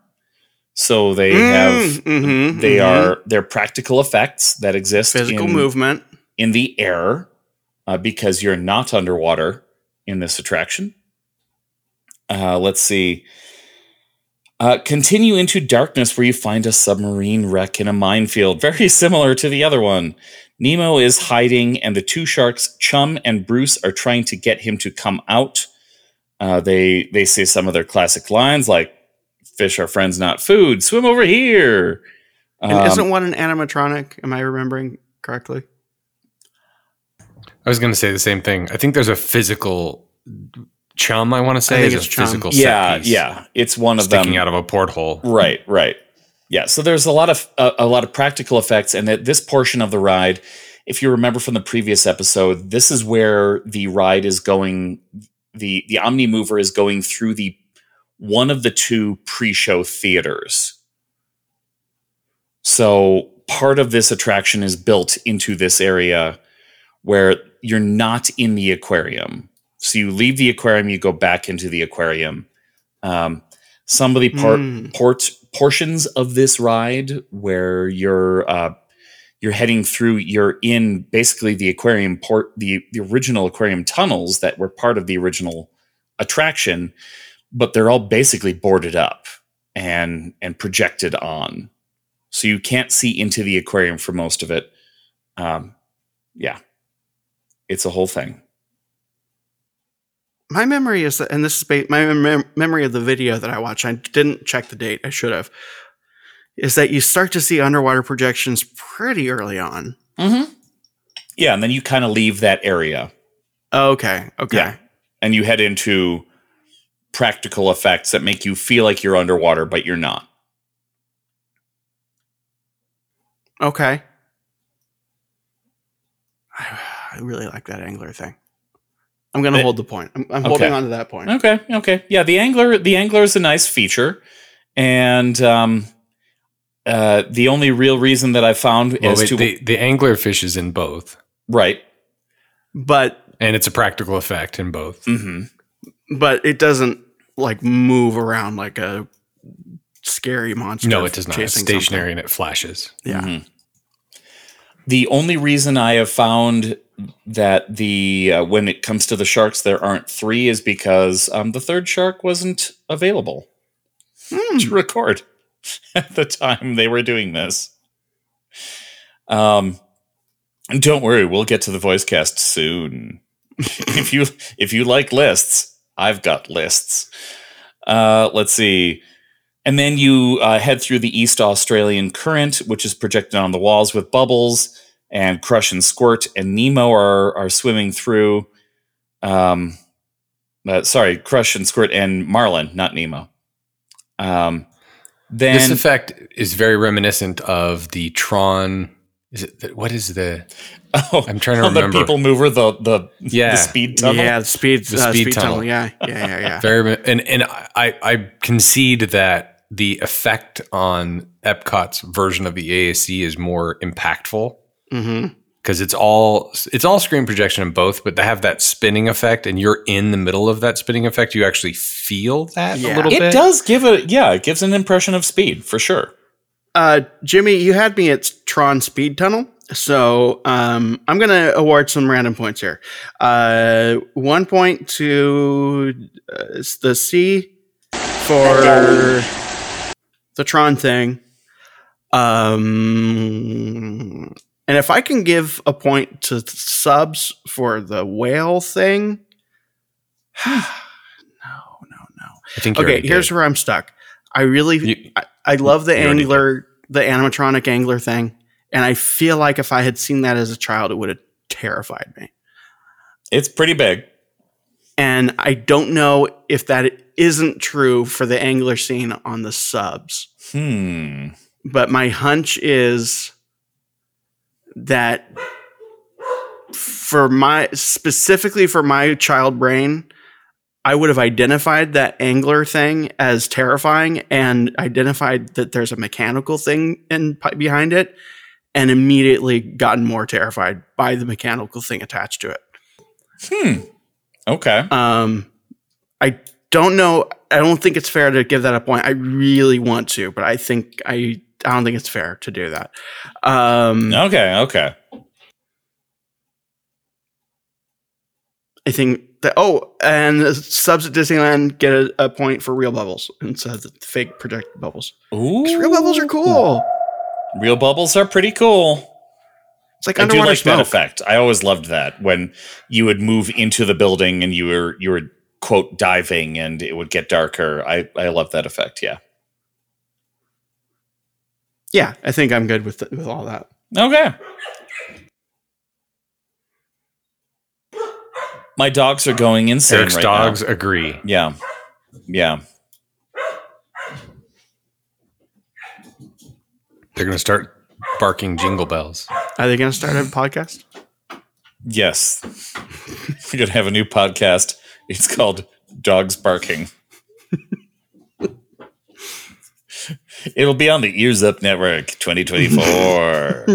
So they have Mm, mhm, they mhm. are they're practical effects that exist physical in, movement. in the air uh, because you're not underwater in this attraction. Uh, let's see. Uh, continue into darkness where you find a submarine wreck in a minefield, very similar to the other one. Nemo is hiding, and the two sharks, Chum and Bruce, are trying to get him to come out. Uh, they they say some of their classic lines like "Fish are friends, not food." Swim over here. And Um, isn't one an animatronic? Am I remembering correctly? I was going to say the same thing. I think there's a physical chum. I want to say think is it's a chum. physical set yeah, piece yeah, it's one of sticking them. out of a porthole. Right, right. Yeah, so there's a lot of uh, a lot of practical effects, and at this portion of the ride, if you remember from the previous episode, this is where the ride is going. the The Omni Mover is going through the one of the two pre-show theaters. So part of this attraction is built into this area where you're not in the aquarium. So you leave the aquarium, you go back into the aquarium. Um, some of the part Mm. port portions of this ride where you're uh, you're heading through, you're in basically the aquarium port, the the original aquarium tunnels that were part of the original attraction, but they're all basically boarded up and and projected on, so you can't see into the aquarium for most of it. Um, yeah, it's a whole thing. My memory is that, and this is my mem- memory of the video that I watched. I didn't check the date. I should have. Is that you start to see underwater projections pretty early on? Mm-hmm. Yeah, and then you kind of leave that area. Okay. Okay. Yeah. and you head into practical effects that make you feel like you're underwater, but you're not. Okay. I really like that angler thing. I'm going to It- hold the point. I'm, I'm Okay. holding on to that point. Okay, okay, yeah. The angler, the angler is a nice feature, and um, uh, the only real reason that I found Well, is wait, to the, the anglerfish is in both, right. But and it's a practical effect in both. hmm but it doesn't like move around like a scary monster. No, it does not. It's chasing stationary and it flashes. something. Yeah. Mhm. The only reason I have found that the uh, when it comes to the sharks there aren't three is because um, the third shark wasn't available Hmm. to record at the time they were doing this. Um, don't worry, we'll get to the voice cast soon. if you if you like lists, I've got lists. Uh, let's see. And then you uh, head through the East Australian Current, which is projected on the walls with bubbles, and Crush and Squirt and Nemo are are swimming through. Um, uh, sorry, Crush and Squirt and Marlin, not Nemo. Um, then this effect is very reminiscent of the Tron. Is it the, what is the? oh, I'm trying to remember. the people mover the the Yeah. the speed tunnel. Yeah, the speed, The uh, speed speed, tunnel. tunnel. Yeah, yeah, yeah, yeah. Very and and I I concede that the effect on Epcot's version of the EAC is more impactful because it's all it's all screen projection in both, but they have that spinning effect, and you're in the middle of that spinning effect. You actually feel that Yeah. a little It bit. It does give a yeah, it gives an impression of speed for sure. Uh, Jimmy, you had me at Tron Speed Tunnel. So um, I'm going to award some random points here. Uh, one point to uh, the Seas for the Tron thing. Um, and if I can give a point to subs for the whale thing, no, no, no. I think. Okay, here's did. where I'm stuck. I really, You- I, I love the you angler the animatronic angler thing, and I feel like if I had seen that as a child, it would have terrified me. It's pretty big. And I don't know if that isn't true for the angler scene on the subs. Hmm. But my hunch is that for my specifically for my child brain, I would have identified that angler thing as terrifying and identified that there's a mechanical thing in behind it and immediately gotten more terrified by the mechanical thing attached to it. Hmm. Okay. Um, I don't know. I don't think it's fair to give that a point. I really want to, but I think I I don't think it's fair to do that. Um, Okay. Okay. I think that. Oh, and the subs at Disneyland get a, a point for real bubbles instead of the fake projected bubbles. Ooh. real bubbles are cool. Real bubbles are pretty cool. It's like I do like that effect. I always loved that when you would move into the building and you were you were quote diving and it would get darker. I I love that effect. Yeah. Yeah, I think I'm good with with all that. Okay. My dogs are going insane Eric's right dogs now. agree. Yeah. Yeah. They're going to start barking jingle bells. Are they going to start a podcast? Yes. We're going to have a new podcast. It's called Dogs Barking. It'll be on the Ears Up Network 2024.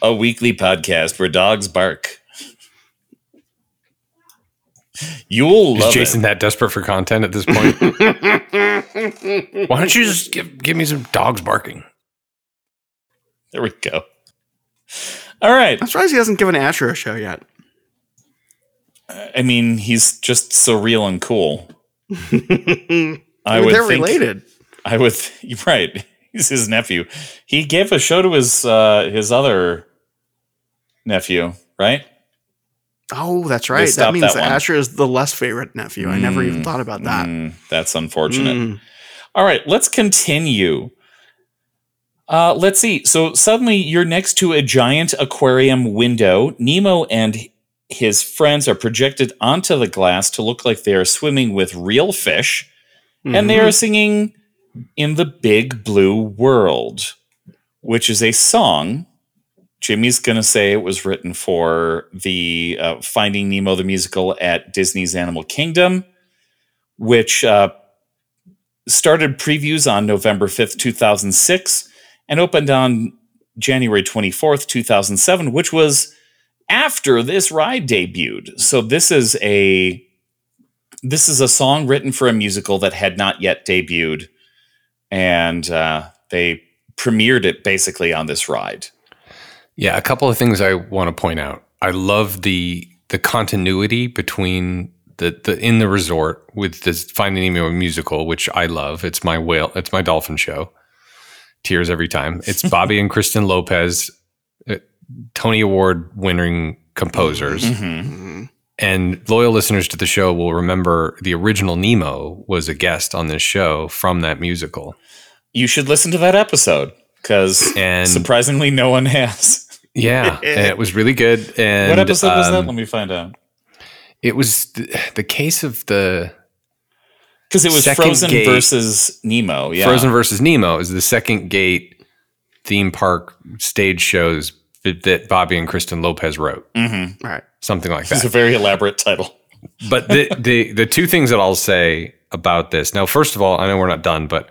a weekly podcast where dogs bark. You'll Is love Jason it. that desperate for content at this point? Why don't you just give, give me some dogs barking? There we go. All right. I'm surprised he hasn't given Asher a show yet. I mean, he's just so real and cool. I I mean, would they're think, related. I would. You're right. He's his nephew. He gave a show to his uh, his other nephew, right? Oh, that's right. That means that. Asher is the less favorite nephew. I never even Mm, thought about that. Mm, that's unfortunate. Mm. All right, let's continue. Uh, let's see. So suddenly you're next to a giant aquarium window. Nemo and his friends are projected onto the glass to look like they are swimming with real fish, and they Mhm. are singing "In the Big Blue World," which is a song. Jimmy's gonna say it was written for the uh, Finding Nemo the musical at Disney's Animal Kingdom, which uh, started previews on November 5th, 2006, and opened on January 24th, 2007, which was after this ride debuted. So this is a this is a song written for a musical that had not yet debuted, and uh, they premiered it basically on this ride. Yeah, a couple of things I want to point out. I love the the continuity between the, the in the resort with this Finding Nemo musical, which I love. It's my whale. It's my dolphin show. Tears every time. It's Bobby and Kristen Lopez, uh, Tony Award winning composers. Mhm. Mhm. And loyal listeners to the show will remember the original Nemo was a guest on this show from that musical. You should listen to that episode because And surprisingly, no one has. Yeah, it was really good. And what episode was that? um, Let me find out. It was the, the case of the Because it was Frozen Gate. versus Nemo. Yeah. Frozen versus Nemo is the second gate theme park stage shows that, that Bobby and Kristen Lopez wrote, Mm-hmm. Right. something like that. It's a very elaborate title. but the, the the two things that I'll say about this now, first of all, I know we're not done, but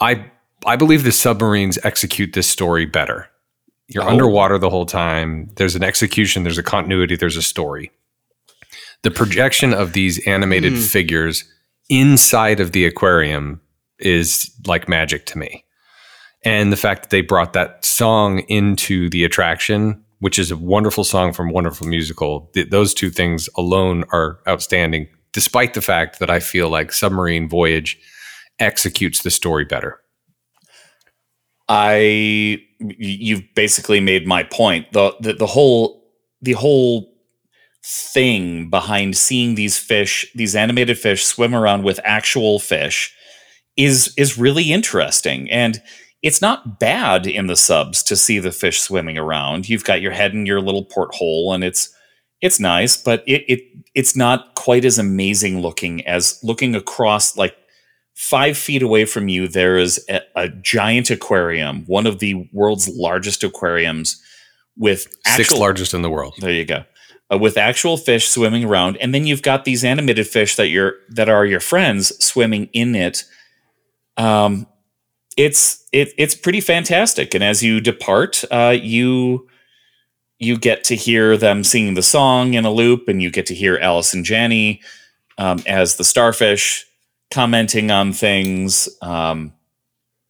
I I believe the submarines execute this story better. You're Oh. underwater the whole time. There's an execution. There's a continuity. There's a story. The projection of these animated Hmm. figures inside of the aquarium is like magic to me. And the fact that they brought that song into the attraction, which is a wonderful song from a wonderful musical, th- those two things alone are outstanding, despite the fact that I feel like Submarine Voyage executes the story better. I you've basically made my point. The, the the whole the whole thing behind seeing these fish, these animated fish swim around with actual fish is is really interesting. And it's not bad in the subs to see the fish swimming around. You've got your head in your little porthole, and it's it's nice, but it it it's not quite as amazing looking as looking across like five feet away from you. There is a, a giant aquarium, one of the world's largest aquariums, with Sixth actual, largest in the world. there you go. Uh, with actual fish swimming around, and then you've got these animated fish that you're that are your friends swimming in it. Um, it's it it's pretty fantastic, and as you depart, uh, you you get to hear them singing the song in a loop, and you get to hear Allison Janney um, as the starfish commenting on things. Um,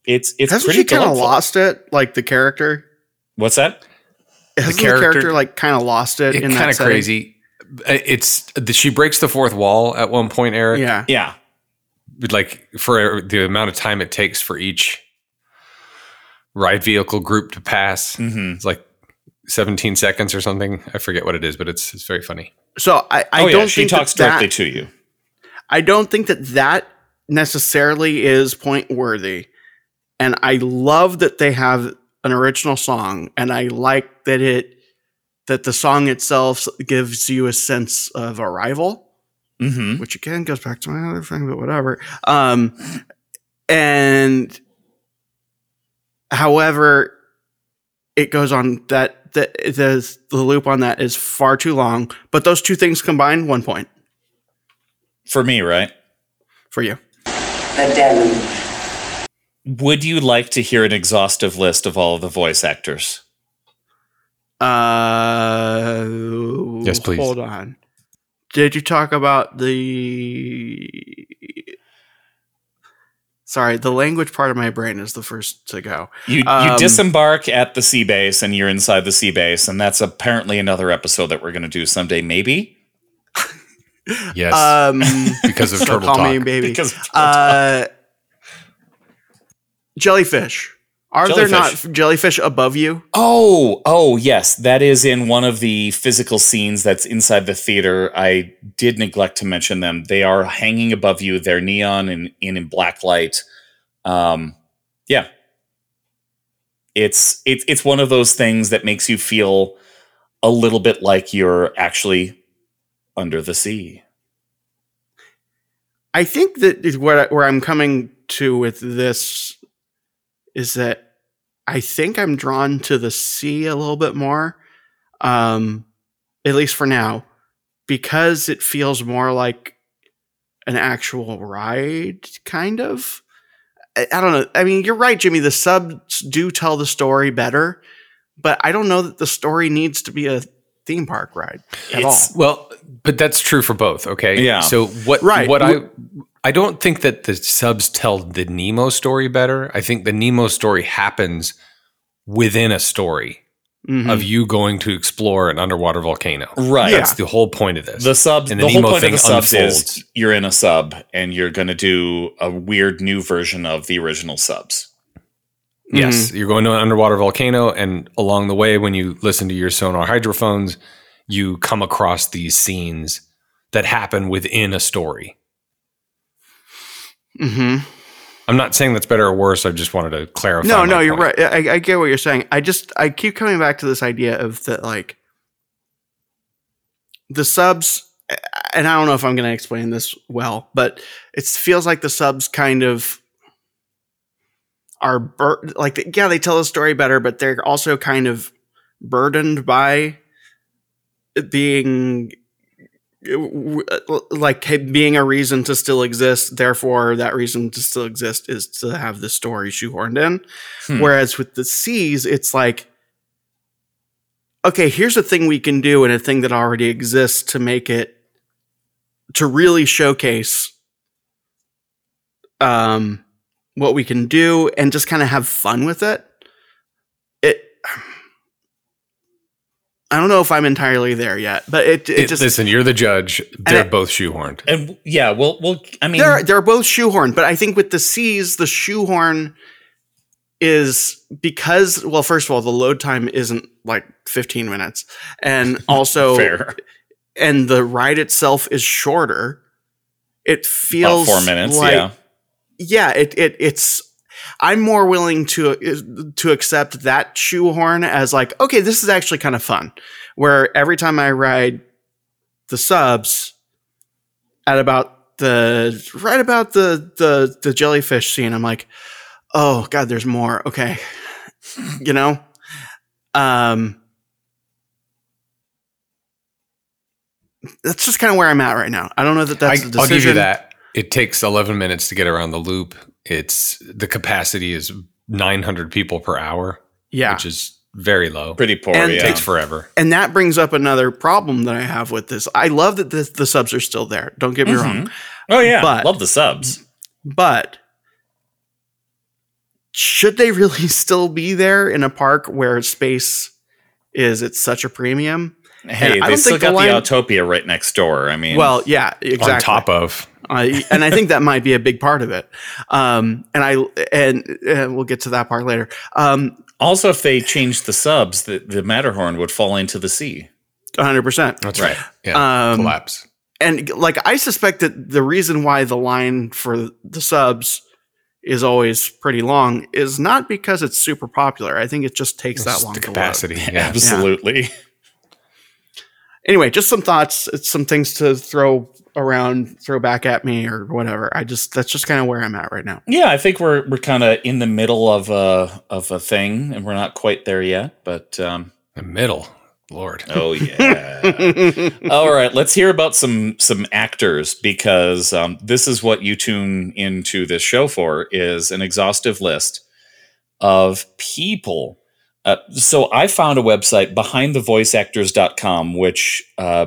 it's it's Hasn't pretty she kind of lost it? Like the character? What's that? Hasn't the character- character, like kind of lost it It's in that kind of crazy. Uh, It's she breaks the fourth wall at one point, Eric. Yeah. Yeah, like for the amount of time it takes for each ride vehicle group to pass. hmm It's like 17 seconds or something. I forget what it is, but it's it's very funny. So I, I oh yeah, don't she think talks that directly that, to you. I don't think that that necessarily is point worthy. And I love that they have an original song and I like that it that the song itself gives you a sense of arrival. hmm which again goes back to my other thing, but whatever. Um, and however, it goes on that the, the the loop on that is far too long. But those two things combined, one point For me, right? for you. The deluge. Would you like to hear an exhaustive list of all of the voice actors? Uh, Yes, please. Hold on. Did you talk about the? Sorry, the language part of my brain is the first to go. You you Um, disembark at the sea base and you're inside the sea base, and that's apparently another episode that we're going to do someday, maybe. Yes. Um, because of so turtle call talk. me baby. Because Uh, jellyfish. Are there not jellyfish above you? oh oh yes, that is in one of the physical scenes that's inside the theater. I did neglect to mention them. They are hanging above you. They're neon and in, in black light. Um, yeah, it's it's it's one of those things that makes you feel a little bit like you're actually under the sea. I think that is where where I'm coming to with this is that I think I'm drawn to the sea a little bit more, um, at least for now, because it feels more like an actual ride, kind of. I, I don't know. I mean, you're right, Jimmy. The subs do tell the story better, but I don't know that the story needs to be a theme park ride at all. Well, but that's true for both. Okay. Yeah. So what? Right. What I I don't think that the subs tell the Nemo story better. I think the Nemo story happens within a story Mhm. of you going to explore an underwater volcano. Right. That's the whole point of this. The subs, And the, the whole point of the subs is you're in a sub and you're going to do a weird new version of the original subs. Yes, you're going to an underwater volcano, and along the way, when you listen to your sonar hydrophones, you come across these scenes that happen within a story. hmm I'm not saying that's better or worse. I just wanted to clarify. No, no, you're right. I, I get what you're saying. I just I keep coming back to this idea of that like the subs, and I don't know if I'm going to explain this well, but it feels like the subs kind of are bur- like yeah they tell the story better, but they're also kind of burdened by being like being a reason to still exist therefore that reason to still exist is to have the story shoehorned in Hmm. whereas with the seas it's like okay here's a thing we can do and a thing that already exists to make it to really showcase um what we can do and just kind of have fun with it it I don't know if I'm entirely there yet, but it, it It- just listen, you're the judge. They're I- both shoehorned. And yeah, well, well, I mean, they're they're both shoehorned, but I think with the Seas, the shoehorn is because well, first of all, the load time isn't like 15 minutes, and also fair. and the ride itself is shorter. It About feels four minutes. like- yeah. Yeah. It it it's I'm more willing to to accept that shoehorn as like, okay, this is actually kind of fun. Where every time I ride the subs at about the right about the the the jellyfish scene, I'm like, oh god, there's more. Okay, you know, um, that's just kind of where I'm at right now. I don't know that I, that's. a I'll give you decision. that. It takes 11 minutes to get around the loop. It's the capacity is 900 people per hour, Yeah, which is very low. Pretty poor, And yeah. takes forever. and that brings up another problem that I have with this. I love that the, the subs are still there. Don't get me mm-hmm. wrong, oh yeah, But- love the subs. but should they really still be there in a park where space is at such a premium? Hey, I they don't still think the got the, line- Autopia right next door. I mean, Well, yeah, exactly. On top of Uh, and I think that might be a big part of it. Um, and I and, and we'll get to that part later. Um, also if they changed the subs, the, the Matterhorn would fall into the sea. 100. percent that's Right. right. Yeah, Um, collapse. And like I suspect that the reason why the line for the subs is always pretty long is not because it's super popular. I think it just takes that long the to load. capacity. Yeah. Absolutely. Anyway, just some thoughts, some things to throw around, throw back at me or whatever. I just that's just kind of where I'm at right now. Yeah, I think we're we're kind of in the middle of a of a thing, and we're not quite there yet. But um, The middle, Lord. oh yeah. All right, let's hear about some some actors because um, this is what you tune into this show for is an exhaustive list of people. Uh, so I found a website behindthevoiceactors.com which uh,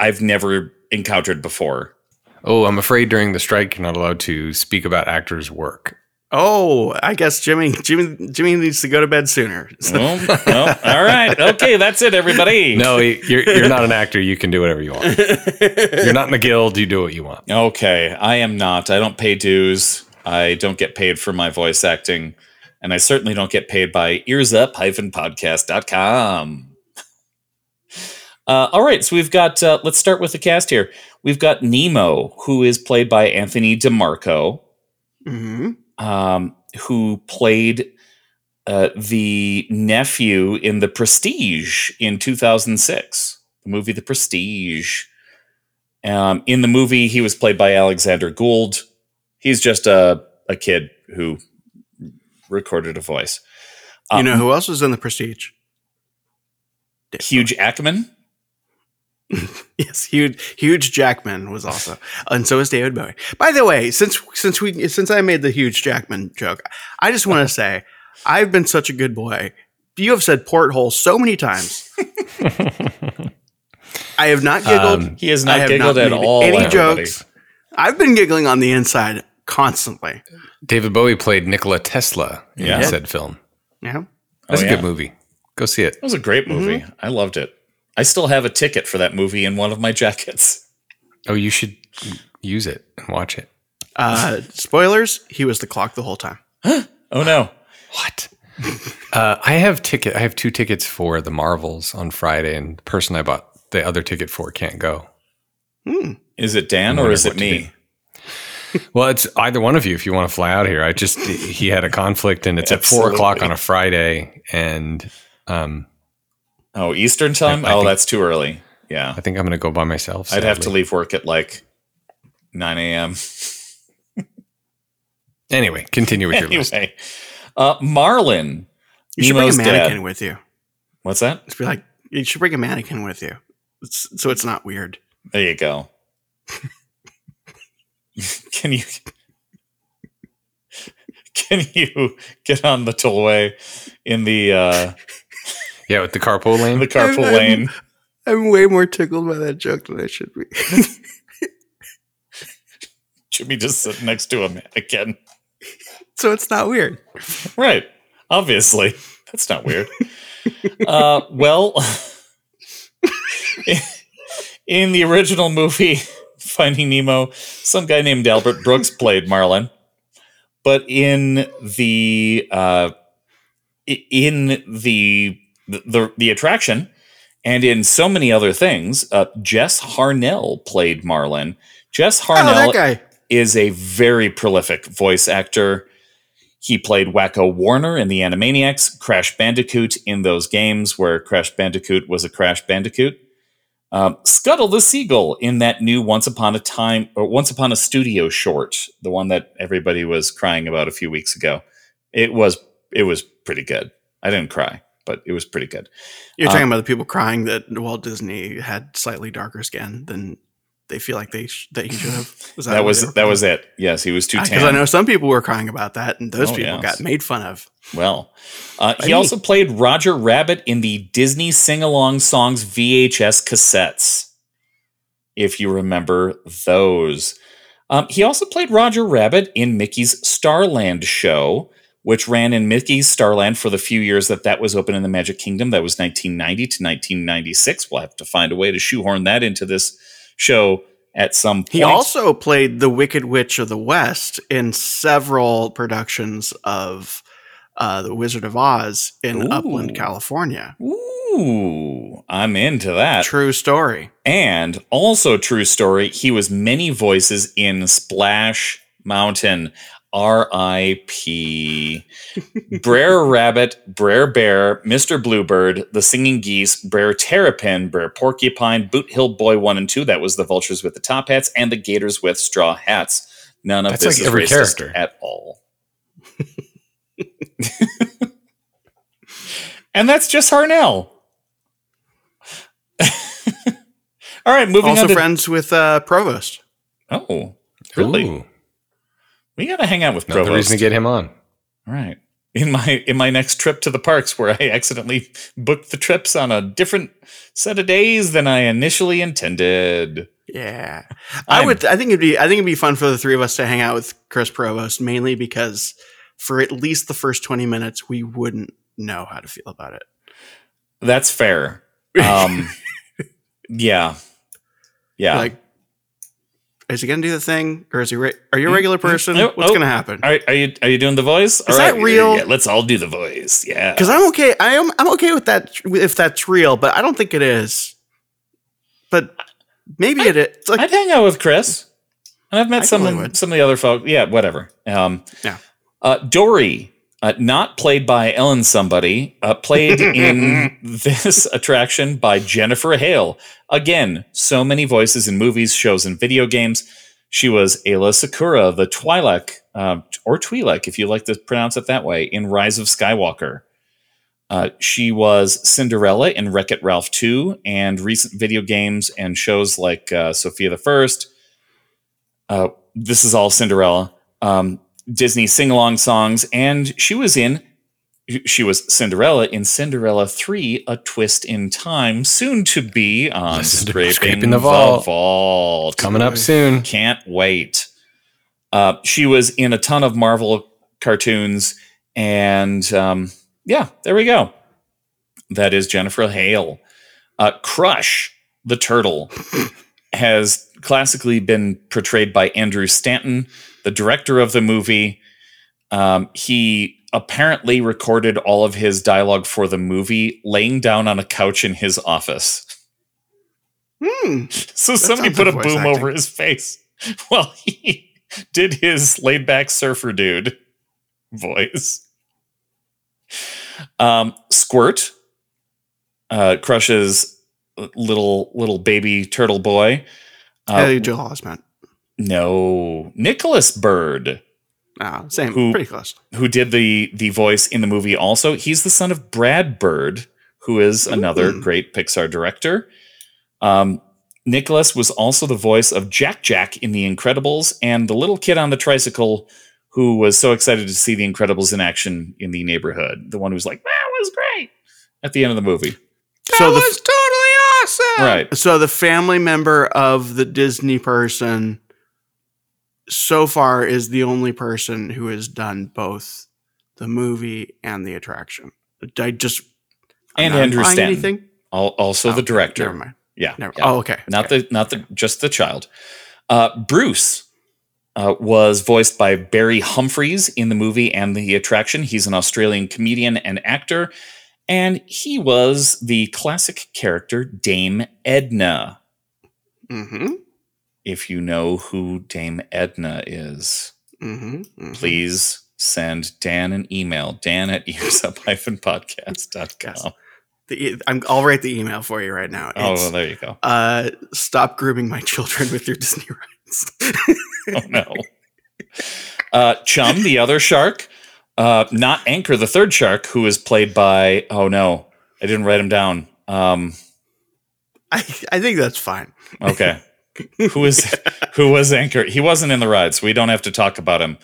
I've never encountered before. Oh, I'm afraid during the strike you're not allowed to speak about actors' work. Oh, I guess Jimmy Jimmy Jimmy needs to go to bed sooner. So- Well, well, all right. Okay, that's it, everybody. No, you're you're not an actor. You can do whatever you want. You're not in the guild. You do what you want. Okay, I am not. I don't pay dues. I don't get paid for my voice acting. And I certainly don't get paid by earsup-podcast.com. Uh, all right, so we've got, uh, let's start with the cast here. We've got Nemo, who is played by Anthony DeMarco, Mhm. um, who played uh, the nephew in The Prestige in 2006, the movie The Prestige. Um, in the movie, he was played by Alexander Gould. He's just a, a kid who recorded a voice. You Um, know who else was in the Prestige? Hugh Jackman. Yes, huge, huge Jackman was also, and so is David Bowie. By the way, since since we since I made the huge Jackman joke, I just want to say I've been such a good boy. You have said porthole so many times. I have not giggled. Um, He has I not have giggled not at made all. Any everybody. jokes? I've been giggling on the inside constantly. David Bowie played Nikola Tesla in Yeah. said film. Yeah. That's Oh, a yeah. good movie. Go see it. It was a great movie. I loved it. I still have a ticket for that movie in one of my jackets. Oh, you should use it and watch it. Uh, spoilers: He was the clock the whole time. Oh no. What? uh, I have ticket. I have two tickets for the Marvels on Friday, and the person I bought the other ticket for can't go. Hmm. Is it Dan or is it me? Well, it's either one of you if you want to fly out here. I just he had a conflict, and it's at four o'clock on a Friday, and um, Oh, Eastern time? I oh, think- that's too early. Yeah. I think I'm going to go by myself. I'd have to leave work at like 9 a.m. Anyway, continue with your list. anyway, uh, Marlin. You should Nemo's bring a mannequin dad. with you. What's that? Just be like, you should bring a mannequin with you, it's, so it's not weird. There you go. can you can you get on the tollway in the uh, Yeah, with the carpool lane. the carpool I'm- lane? I'm way more tickled by that joke than I should be. Should be just sitting next to a mannequin. so it's not weird. Right. Obviously. That's not weird. uh, well, in the original movie, Finding Nemo, some guy named Albert Brooks played Marlin. But in the uh, in the, the the attraction and in so many other things, uh, Jess Harnell played Marlin. Jess Oh, Harnell guy. is a very prolific voice actor. He played Wakko Warner in the Animaniacs, Crash Bandicoot in those games where Crash Bandicoot was a Crash Bandicoot. Um, Scuttle the Seagull in that new Once Upon a Time or Once Upon a Studio short, the one that everybody was crying about a few weeks ago. It was it was pretty good. I didn't cry, but it was pretty good. You're Uh, talking about the people crying that Walt Disney had slightly darker skin than they feel like they sh- that he should have. Was That what was that was it. Yes, he was too Because. I know some people were crying about that, and those Oh, people yes. got made fun of. Well, uh, he me. also played Roger Rabbit in the Disney Sing Along Songs VHS cassettes, if you remember those. Um, he also played Roger Rabbit in Mickey's Starland show, which ran in Mickey's Starland for the few years that that was open in the Magic Kingdom. That was 1990 to 1996. We'll have to find a way to shoehorn that into this show at some point. He also played the Wicked Witch of the West in several productions of uh, The Wizard of Oz in Ooh. Upland, California. Ooh, I'm into that. True story. And also, true story, he was many voices in Splash Mountain. R.I.P. Brer Rabbit, Brer Bear, Mr. Bluebird, The Singing Geese, Brer Terrapin, Brer Porcupine, Boot Hill Boy 1 and 2, that was the vultures with the top hats, and the gators with straw hats. None of That's this like is every racist character. at all. and that's just Harnell. All right, moving Also on to friends with uh, Provost. Oh, really? Ooh, We got to hang out with another Provost. reason to get him on. All right. In my in my next trip to the parks, where I accidentally booked the trips on a different set of days than I initially intended. Yeah, I I'm- would. I think it'd be. I think it'd be fun for the three of us to hang out with Chris Provost, mainly because for at least the first twenty minutes, we wouldn't know how to feel about it. That's fair. Um, yeah, yeah. Like, is he gonna do the thing, or is he? Re- are you a regular person? No, What's oh. gonna happen? are, are you are you doing the voice? Is that real? Yeah, let's all do the voice. Yeah. Because I'm okay. I am. I'm okay with that if that's real, but I don't think it is. But maybe it is. Like I'd hang out with Chris, and I've met I some some of the other folk. Yeah, whatever. Um, Yeah. Uh, Dory, uh, not played by Ellen somebody, uh, played in this attraction by Jennifer Hale. Again, so many voices in movies, shows, and video games. She was Aayla Secura, the Twi'lek, uh, or Twi'lek, if you like to pronounce it that way, in Rise of Skywalker. Uh, she was Cinderella in Wreck It Ralph 2 and recent video games and shows like uh, Sofia the First. Uh, this is all Cinderella. Um, Disney sing along songs, and she was in. She was Cinderella in Cinderella 3, A Twist in Time, soon to be on Scraping, Scraping the, the Vault. Vault. Coming up soon. Can't wait. Uh, she was in a ton of Marvel cartoons, and um, yeah, there we go. That is Jennifer Hale. Uh, Crush, the turtle, has classically been portrayed by Andrew Stanton, the director of the movie. Um, he apparently recorded all of his dialogue for the movie laying down on a couch in his office. hmm, So somebody put a boom acting. over his face while he did his laid back surfer dude voice. Um, Squirt, uh, crushes little little baby turtle boy. Uh, Haley Joel Osment. No, Nicholas Bird, Ah, same, Who- pretty close. who did the the voice in the movie. Also, he's the son of Brad Bird, who is another Ooh. great Pixar director. Um, Nicholas was also the voice of Jack Jack in The Incredibles and the little kid on the tricycle who was so excited to see The Incredibles in action in the neighborhood. The one who's like, "That was great" at the end of the movie. So the totally awesome. Right. so the family member of the Disney person so far is the only person who has done both the movie and the attraction. I just I'm And Andrew Stanton. Anything? Also, Oh, the director. Never mind. Yeah. Never, yeah. Oh, okay. not okay. the not the just the child. Uh, Bruce uh, was voiced by Barry Humphries in the movie and the attraction. He's an Australian comedian and actor, and he was the classic character Dame Edna. hmm if you know who Dame Edna is, Mm-hmm, please send Dan an email. Dan at earsup-podcast.com. The, e- I'm, I'll write the email for you right now. Oh, well, there you go. uh, stop grooming my children with your Disney rights. Oh no. Uh, Chum, the other shark, uh, not Anchor, the third shark, who is played by. Oh no, I didn't write him down. Um, I, I think that's fine. okay, who is who was Anchor? He wasn't in the ride, so we don't have to talk about him.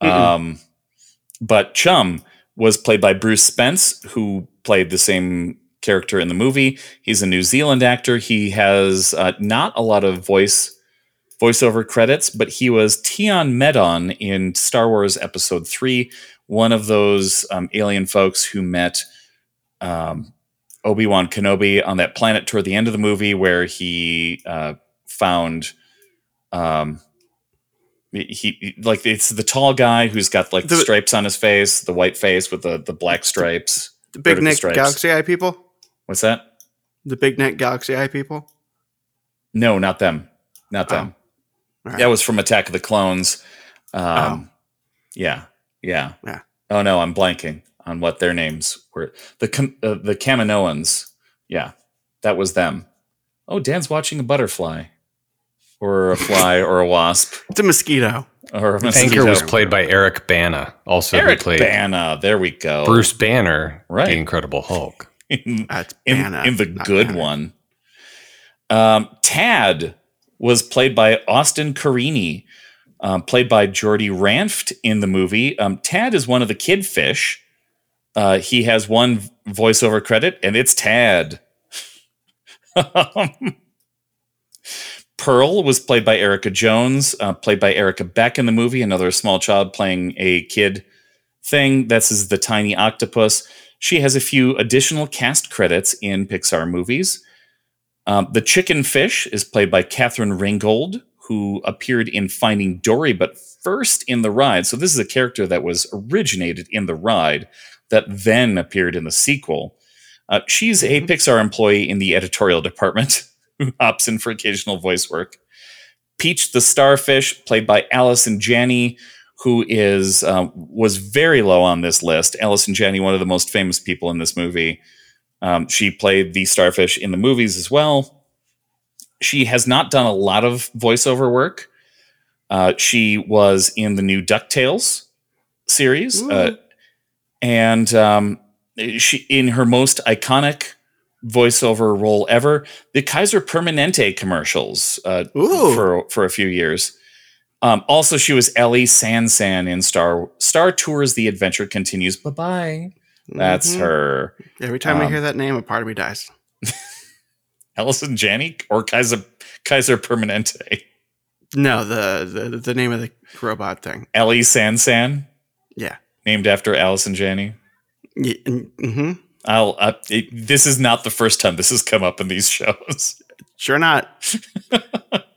Um, but Chum was played by Bruce Spence, who played the same character in the movie. He's a New Zealand actor. He has uh, not a lot of voice voiceover credits, but he was Tion Medon in Star Wars Episode Three, one of those um, alien folks who met um, Obi Wan Kenobi on that planet toward the end of the movie, where he uh, found. Um, he, like it's the tall guy who's got like the The- stripes on his face, the white face with the the black stripes. The Big neck stripes. Galaxy Eye people? What's that? The Big Neck Galaxy Eye people? No, not them. Not them. All right. That was from Attack of the Clones. Um, Yeah, yeah, Yeah. Oh no, I'm blanking on what their names were. The uh, the Kaminoans. Yeah, that was them. Oh, Dan's watching a butterfly, or a fly, or a wasp, It's a mosquito. or a mosquito. Anchor was played by Eric Bana, also Eric who played Bana. There we go. Bruce Banner, Right. the Incredible Hulk. in, That's in, Banner, in the good Banner. one. Um, Tad was played by Austin Carini, um, played by Jordy Ranft in the movie. Um, Tad is one of the kid fish. Uh, he has one voiceover credit, and it's Tad. Pearl was played by Erica Jones, uh, played by Erica Beck in the movie, another small child playing a kid thing. This is the tiny octopus. She has a few additional cast credits in Pixar movies. Um, the chicken fish is played by Catherine Ringgold, who appeared in Finding Dory, but first in the ride. So this is a character that was originated in the ride that then appeared in the sequel. Uh, she's a Pixar employee in the editorial department who hops in for occasional voice work. Peach the starfish, played by Allison Janney, who is uh, was very low on this list. Allison Janney, one of the most famous people in this movie. Um, she played the starfish in the movies as well. She has not done a lot of voiceover work. Uh, she was in the new Ducktales series, uh, and um, she in her most iconic voiceover role ever, the Kaiser Permanente commercials uh, for for a few years. Um, also, she was Aly San San in Star Star Tours: The Adventure Continues. Bye bye. That's Mhm. her. Every time I um, hear that name, a part of me dies. Allison Janney or Kaiser Kaiser Permanente. No, the, the the name of the robot thing. Aly San San, Yeah. named after Allison Janney. Mm-hmm. I'll. Uh, it, this is not the first time this has come up in these shows. Sure not.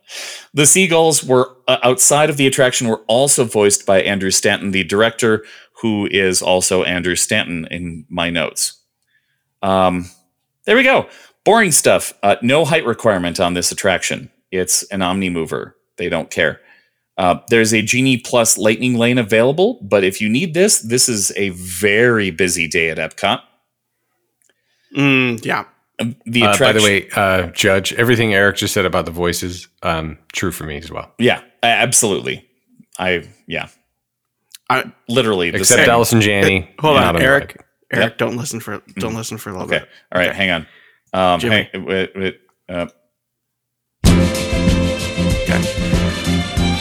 The seagulls were uh, outside of the attraction were also voiced by Andrew Stanton, the director, who is also Andrew Stanton in my notes. Um, there we go. Boring stuff. Uh, no height requirement on this attraction. It's an Omni mover. They don't care. Uh, there's a Genie Plus Lightning Lane available, but if you need this, this is a very busy day at Epcot. Mm, yeah. Um, The Uh, by the way, uh, Judge, everything Eric just said about the voices, um, true for me as well. yeah, absolutely. I yeah, I, literally the Except same. Allison Janney. hold on, Eric. Beck. Eric, Yep. don't listen for don't listen for a little Okay. bit. All right. Okay. Hang on. Um, Jimmy. hang, wait, wait, uh,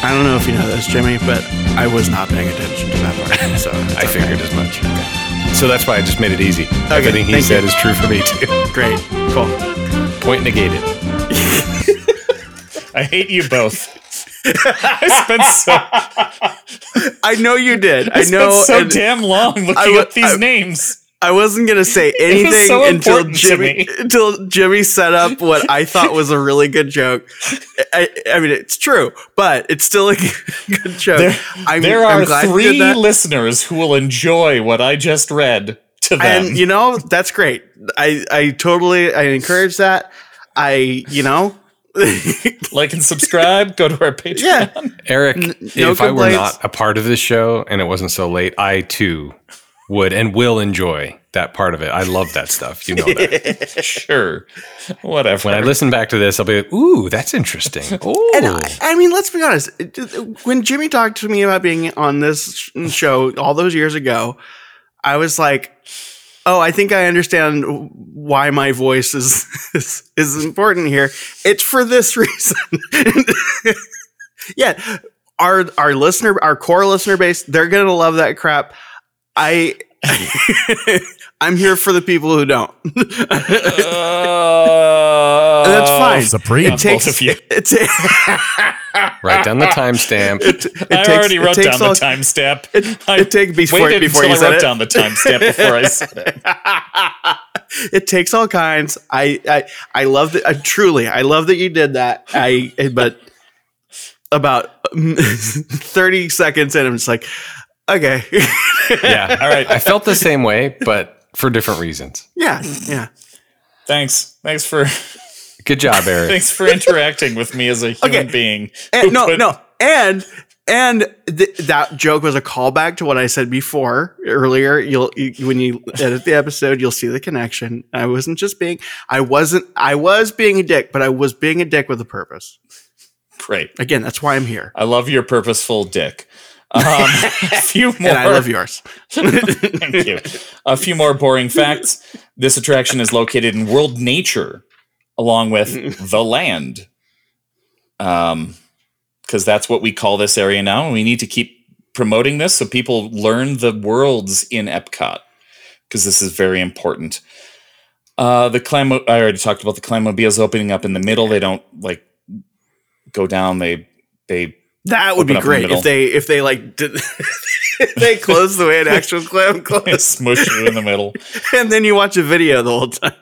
I don't know if you know this, Jimmy, but I was not paying attention to that part. So it's I okay. figured as much. So that's why I just made it easy. Everything he said you. is true for me too. Great. Cool. Point negated. I hate you both. I spent so I know you did. I, I know. so damn long looking I up these I- names. I wasn't gonna say anything so until Jimmy until Jimmy set up what I thought was a really good joke. I, I mean, it's true, but it's still a good joke. There, I'm, there I'm are glad three that. listeners who will enjoy what I just read to them. and you know that's great. I I totally I encourage that. I you know Like and subscribe. Go to our Patreon. yeah. Eric, N- no if I were not a part of this show and it wasn't so late, I too would and will enjoy that part of it. I love that stuff. You know that. Sure. Whatever. when I listen back to this, I'll be like, ooh, that's interesting. And Oh, I, I mean, let's be honest. When Jimmy talked to me about being on this show all those years ago, I was like, "Oh, I think I understand why my voice is is, is important here. It's for this reason." yeah, our our listener, our core listener base, they're gonna love that crap. I. I'm here for the people who don't. Uh, That's fine. Supreme. It takes Both of you. It, ta- write down the timestamp. it, it I takes- already it wrote takes down all- the timestamp. It, I it take before waited before until you I said wrote it. down the timestamp before I said it. it takes all kinds. I I, I love that. I, truly, I love that you did that. I but about thirty seconds in, I'm just like, okay, yeah. All right. I felt the same way, but for different reasons. yeah, yeah. Thanks. Thanks for Good job, Eric. thanks for interacting with me as a human Okay. being. And, no, put- no, and and th- that joke was a callback to what I said before earlier. You'll you, when you edit the episode, you'll see the connection. I wasn't just being. I wasn't. I was being a dick, but I was being a dick with a purpose. Great. Again, that's why I'm here, I love your purposeful dick. Um, a few more. and I love yours. Thank you. A few more boring facts. This attraction is located in World Nature, along with the land. Um, because that's what we call this area now, and we need to keep promoting this so people learn the worlds in Epcot, because this is very important. Uh, the clam. I already talked about the clamobiles opening up in the middle. They don't like go down. They they That would Open be up in the great if they if they like did they close the way an actual clam closes, smush you in the middle. and then you watch a video the whole time.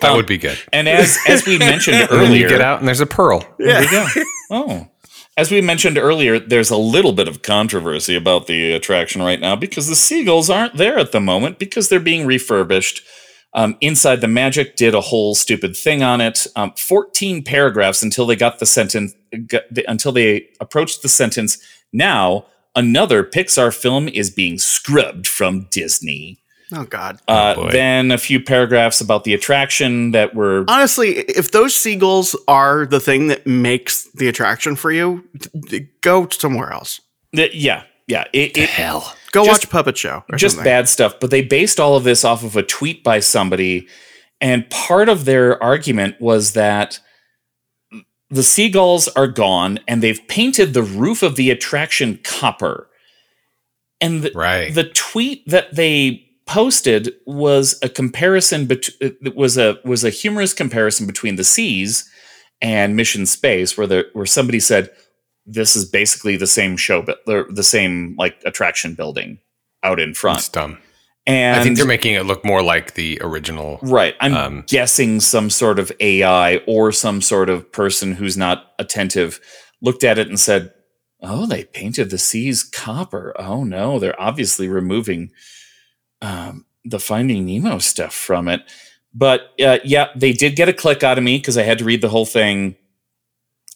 That would be good. And as as we mentioned And earlier, you get out and there's a pearl. There we go. Oh. As we mentioned earlier, there's a little bit of controversy about the attraction right now because the seagulls aren't there at the moment because they're being refurbished. Um, Inside the Magic did a whole stupid thing on it. Um, 14 paragraphs until they got the sentence, got the, until they approached the sentence. Now, another Pixar film is being scrubbed from Disney. Oh God! Uh, boy. then a few paragraphs about the attraction that were Honestly, if those seagulls are the thing that makes the attraction for you, d- d- go somewhere else. Th- yeah, yeah. It, it, Hell. Go Just- watch Puppet Show. Or just something. bad stuff. But they based all of this off of a tweet by somebody, and part of their argument was that the seagulls are gone, and they've painted the roof of the attraction copper. And the, Right. the tweet that they posted was a comparison bet- was a was a humorous comparison between the seas and mission space where the where somebody said this is basically the same show but the, the same like attraction building out in It's front dumb. And I think they're making it look more like the original. right i'm um, guessing some sort of ai or some sort of person who's not attentive looked at it and said oh they painted the seas copper oh no they're obviously removing um, the Finding Nemo stuff from it. But uh, yeah, they did get a click out of me because I had to read the whole thing.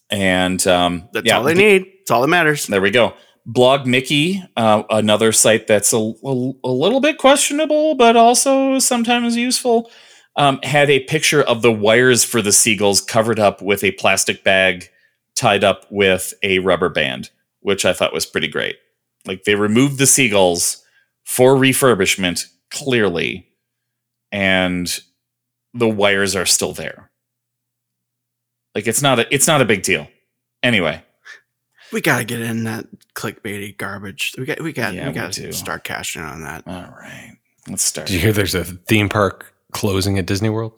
And um, That's yeah, all they th- need. It's all that matters. There we go. Blog Mickey, uh, another site that's a, a, a little bit questionable, but also sometimes useful, um, had a picture of the wires for the seagulls covered up with a plastic bag tied up with a rubber band, which I thought was pretty great. Like they removed the seagulls for refurbishment, clearly, and the wires are still there. Like it's not a it's not a big deal. Anyway, We gotta get in that clickbaity garbage. We got. We got. Yeah, we we gotta do. start cashing in on that. all right, let's start. Did you hear there's a theme park closing at Disney World?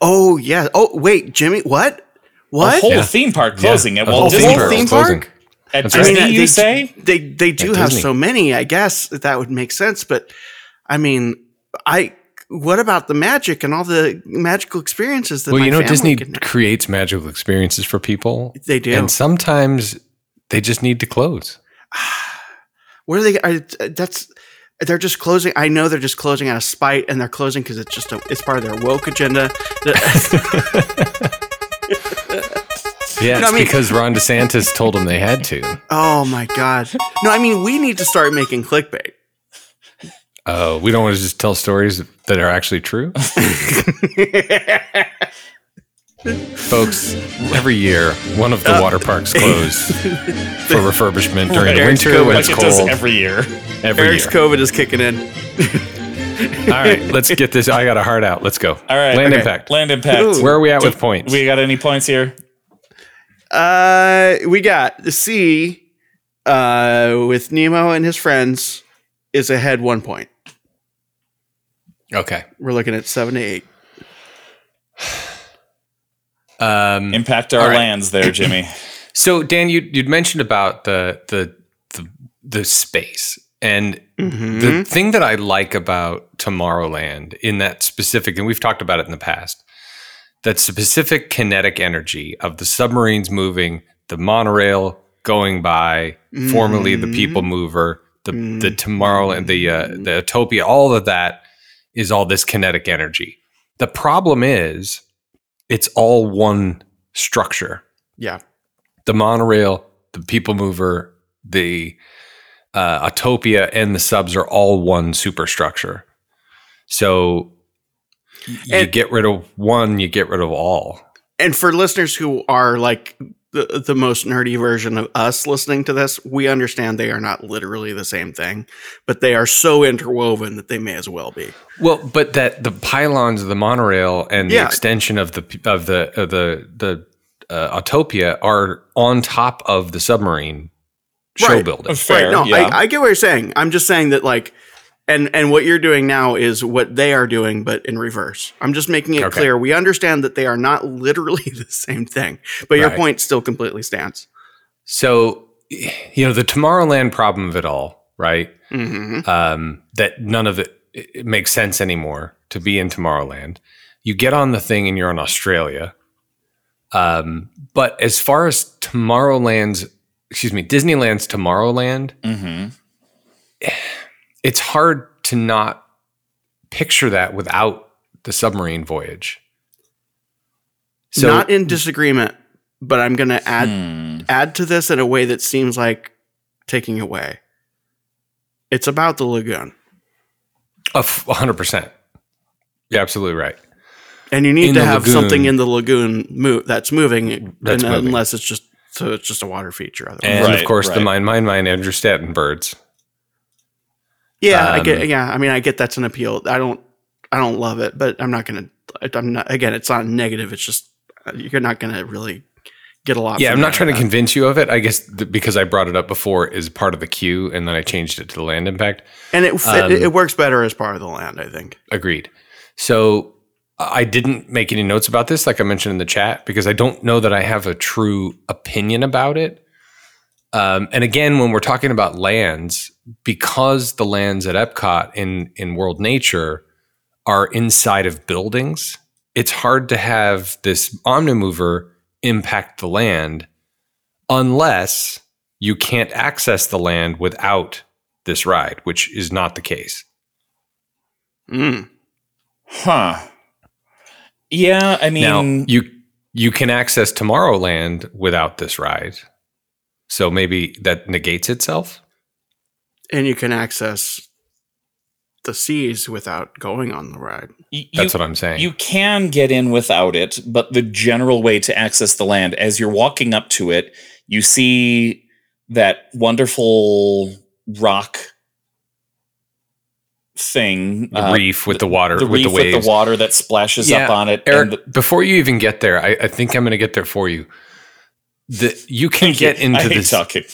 Oh yeah. Oh wait, Jimmy. What? What? A whole Yeah. theme park closing Yeah, at a Walt whole Disney theme park. is Theme At That's Disney, right. you they, say? they they do At have Disney. so many. I guess that, that would make sense. But I mean, I. What about the magic and all the magical experiences that? well, my you know, Disney creates magical experiences for people, They do. and sometimes they just need to close. What are they? Are, that's they're just closing. I know they're just closing out of spite, and they're closing because it's just a, it's part of their woke agenda. Yeah, No, it's I mean- because Ron DeSantis told them they had to. Oh my god. No, I mean we need to start making clickbait. Oh, we don't want to just tell stories that are actually true. Folks, every year one of the water parks close for refurbishment during the Eric's winter when like it's it does cold. every year. Every Eric's year. COVID is kicking in. All right, let's get this. I got a heart out. Let's go. All right. Land okay. impact. Land impact. Ooh. Where are we at with points? We got any points here? Uh, we got the sea uh, with Nemo and his friends is ahead one point. okay. We're looking at seven to eight. Um, Impact our All right. lands there, Jimmy. so Dan, you you'd mentioned about the the the, the space and Mm-hmm. the thing that I like about Tomorrowland in that specific, and we've talked about it in the past, that specific kinetic energy of the submarines moving, the monorail going by, formerly the people mover, the the Tomorrowland, the uh, the Autopia, all of that is all this kinetic energy. The problem is, it's all one structure Yeah. the monorail, the people mover, the uh, Autopia, and the subs are all one superstructure. So you And- get rid of one, you get rid of all. And for listeners who are like the, the most nerdy version of us listening to this, we understand they are not literally the same thing, but they are so interwoven that they may as well be. Well, but that the pylons of the monorail and the extension of the of the of the the uh, Autopia are on top of the submarine show Right. building. Fair. right. No, yeah. I, I get what you're saying. I'm just saying that like and and what you're doing now is what they are doing, but in reverse. I'm just making it Okay. clear. We understand that they are not literally the same thing, but your Right. point still completely stands. So you know the Tomorrowland problem of it all, right? hmm um, that none of it, it makes sense anymore to be in Tomorrowland. You get on the thing and you're in Australia. Um, but as far as Tomorrowland's, excuse me, Disneyland's Tomorrowland, hmm it's hard to not picture that without the submarine voyage. So not in disagreement, but I'm going to add Hmm. add to this in a way that seems like taking away. It's about the lagoon, a f- 100%. You're absolutely right. and you need In to have lagoon. something in the lagoon mo- that's moving, That's and- moving. unless it's just so it's just a water feature. Otherwise. And of Right, course, the right. Mine, Mine, Mine, Andrew Stanton birds. Yeah, I get. um, Yeah, I mean, I get that's an appeal. I don't, I don't love it, but I'm not going to. I'm not. Again, it's not negative. It's just uh, you're not going to really get a lot. Yeah, I'm not trying to convince you of it. I guess because I brought it up before is part of the queue, and then I changed it to the land impact. and it, um, it works better as part of the land. I think. Agreed. So I didn't make any notes about this, like I mentioned in the chat, because I don't know that I have a true opinion about it. Um, and again, when we're talking about lands, because the lands at Epcot in in World Nature are inside of buildings, it's hard to have this Omnimover impact the land unless you can't access the land without this ride, which is not the case. Mm. Huh. Yeah, I mean, now you you can access Tomorrowland without this ride, so maybe that negates itself. And you can access the seas without going on the ride. y- That's what I'm saying. you can get in without it, but the general way to access the land, as you're walking up to it, you see that wonderful rock thing, the uh, reef with the water the with reef the waves. with the water that splashes Yeah, up on it. Eric, and the- before you even get there, I, I think I'm going to get there for you. The, you can get I into hate this. talking.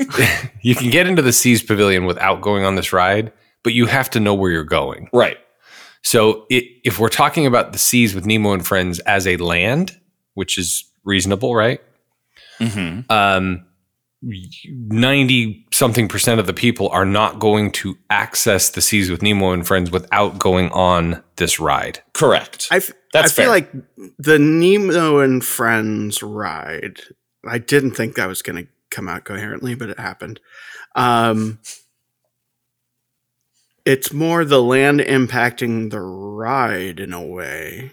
You can get into the Seas Pavilion without going on this ride, but you have to know where you're going. Right. So i if we're talking about the seas with Nemo and friends as a land, which is reasonable, right? hmm um, 90 something percent of the people are not going to access the seas with Nemo and friends without going on this ride. Correct. I, f- That's I feel fair. like the Nemo and Friends ride. I didn't think that was going to come out coherently, but it happened. Um, it's more the land impacting the ride in a way.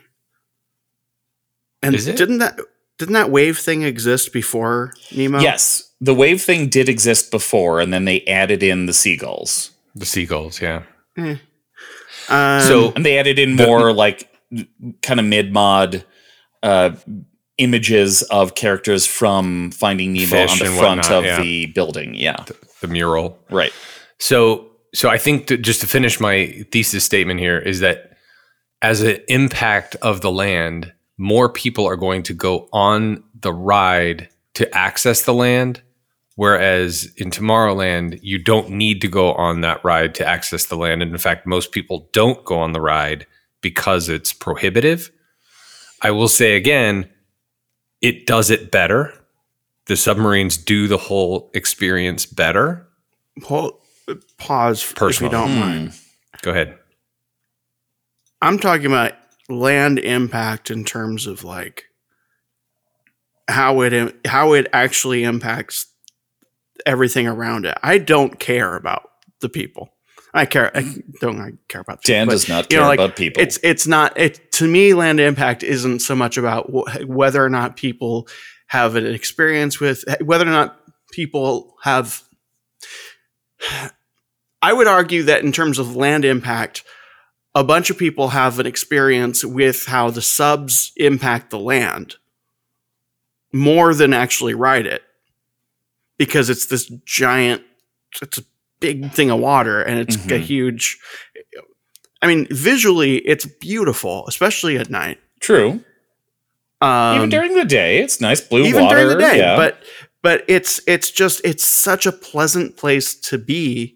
And Is it? didn't that? didn't that wave thing exist before Nemo? Yes, the wave thing did exist before, and then they added in the seagulls, The seagulls, yeah. Um, so and they added in more like kind of mid mod uh, images of characters from Finding Nemo Fish on the front whatnot, of yeah. the building. Yeah, the mural. right. So, so I think to, just to finish my thesis statement here is that as an impact of the land, more people are going to go on the ride to access the land, whereas in Tomorrowland, you don't need to go on that ride to access the land. And in fact, most people don't go on the ride because it's prohibitive. I will say again, it does it better. The submarines do the whole experience better. hold, pause if Personal. you don't Hmm. mind. Go ahead. I'm talking about land impact in terms of like how it how it actually impacts everything around it. I don't care about the people. I care. I don't I care about the Dan people, does but, not care know, like, about people. It's it's not it to me. Land impact isn't so much about wh- whether or not people have an experience with whether or not people have. I would argue that in terms of land impact, a bunch of people have an experience with how the subs impact the land more than actually ride it because it's this giant it's a big thing of water and it's a Mhm. huge i mean visually it's beautiful especially at night True. um, even during the day, it's nice blue even water. during the day yeah. but but it's it's just it's such a pleasant place to be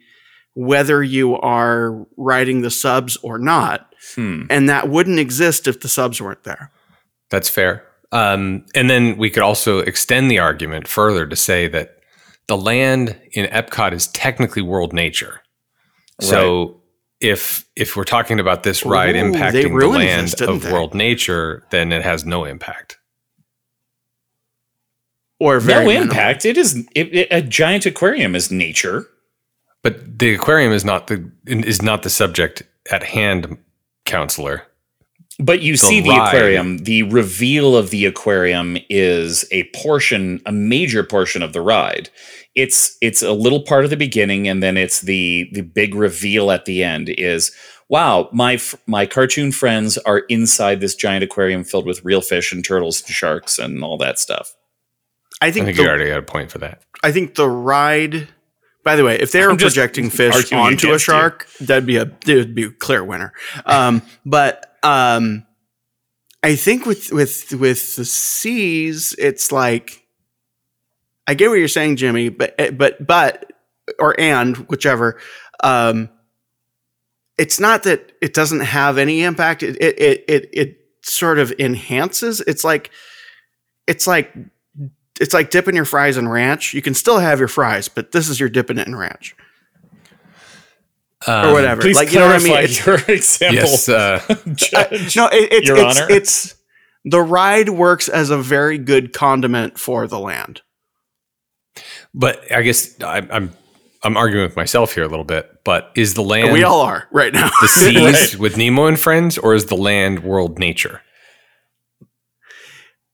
whether you are riding the subs or not Hmm. and that wouldn't exist if the subs weren't there That's fair. Um, and then we could also extend the argument further to say that the land in Epcot is technically world nature. So if if we're talking about this ride Ooh, impacting the land this, of they? world nature, then it has no impact. or very no minimal. impact. It is it, it- a giant aquarium is nature. But the aquarium is not the is not the subject at hand, counselor. But you The see the ride. aquarium. The reveal of the aquarium is a portion, a major portion of the ride. It's it's a little part of the beginning, and then it's the the big reveal at the end. Is wow, my f- my cartoon friends are inside this giant aquarium filled with real fish and turtles and sharks and all that stuff. I I think, think the, you already got a point for that. I think the ride. By the way, if they were I'm projecting fish onto a against you. shark, that'd be a it would be a clear winner. Um, but um, I think with with with the seas, it's like I get what you're saying, Jimmy, but eh, but but or and whichever. Um, it's not that it doesn't have any impact. It it it it, it sort of enhances. It's like it's like it's like dipping your fries in ranch. You can still have your fries, but this is your dipping it in ranch or Um, whatever. Please like you know what I mean? clarify It's, your example, Yes, uh, Judge. no, it, it's Your it's, Honor. it's the ride works as a very good condiment for the land. But I guess I, I'm I'm arguing with myself here a little bit. But is the land we all are right now. the seas Right. with Nemo and friends, or is the land world nature?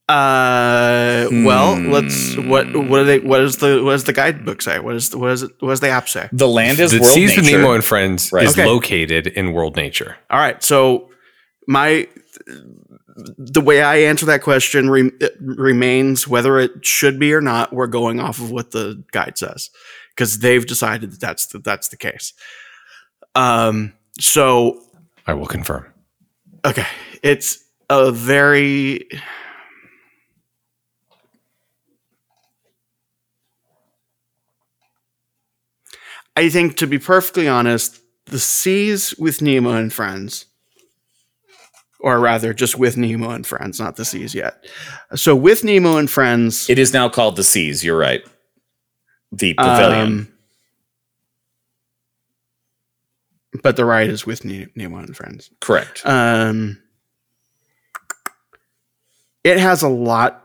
Uh, well, let's what Hmm. what do they what is the what does the guidebook say? What is the, what is it, what does the app say? the land is the world seas with. Nemo and friends Right. is Okay. located in world nature. All right, so my the way I answer that question re- remains whether it should be or not. We're going off of what the guide says because they've decided that that's the, that's the case. Um, so I will confirm. okay, it's a very I think, to be perfectly honest, the seas with Nemo and friends, or rather, just with Nemo and friends, not the seas yet. So, with Nemo and friends, It is now called the Seas. You're right. The pavilion. um, but the ride is with Nemo and friends. Correct. Um, it has a lot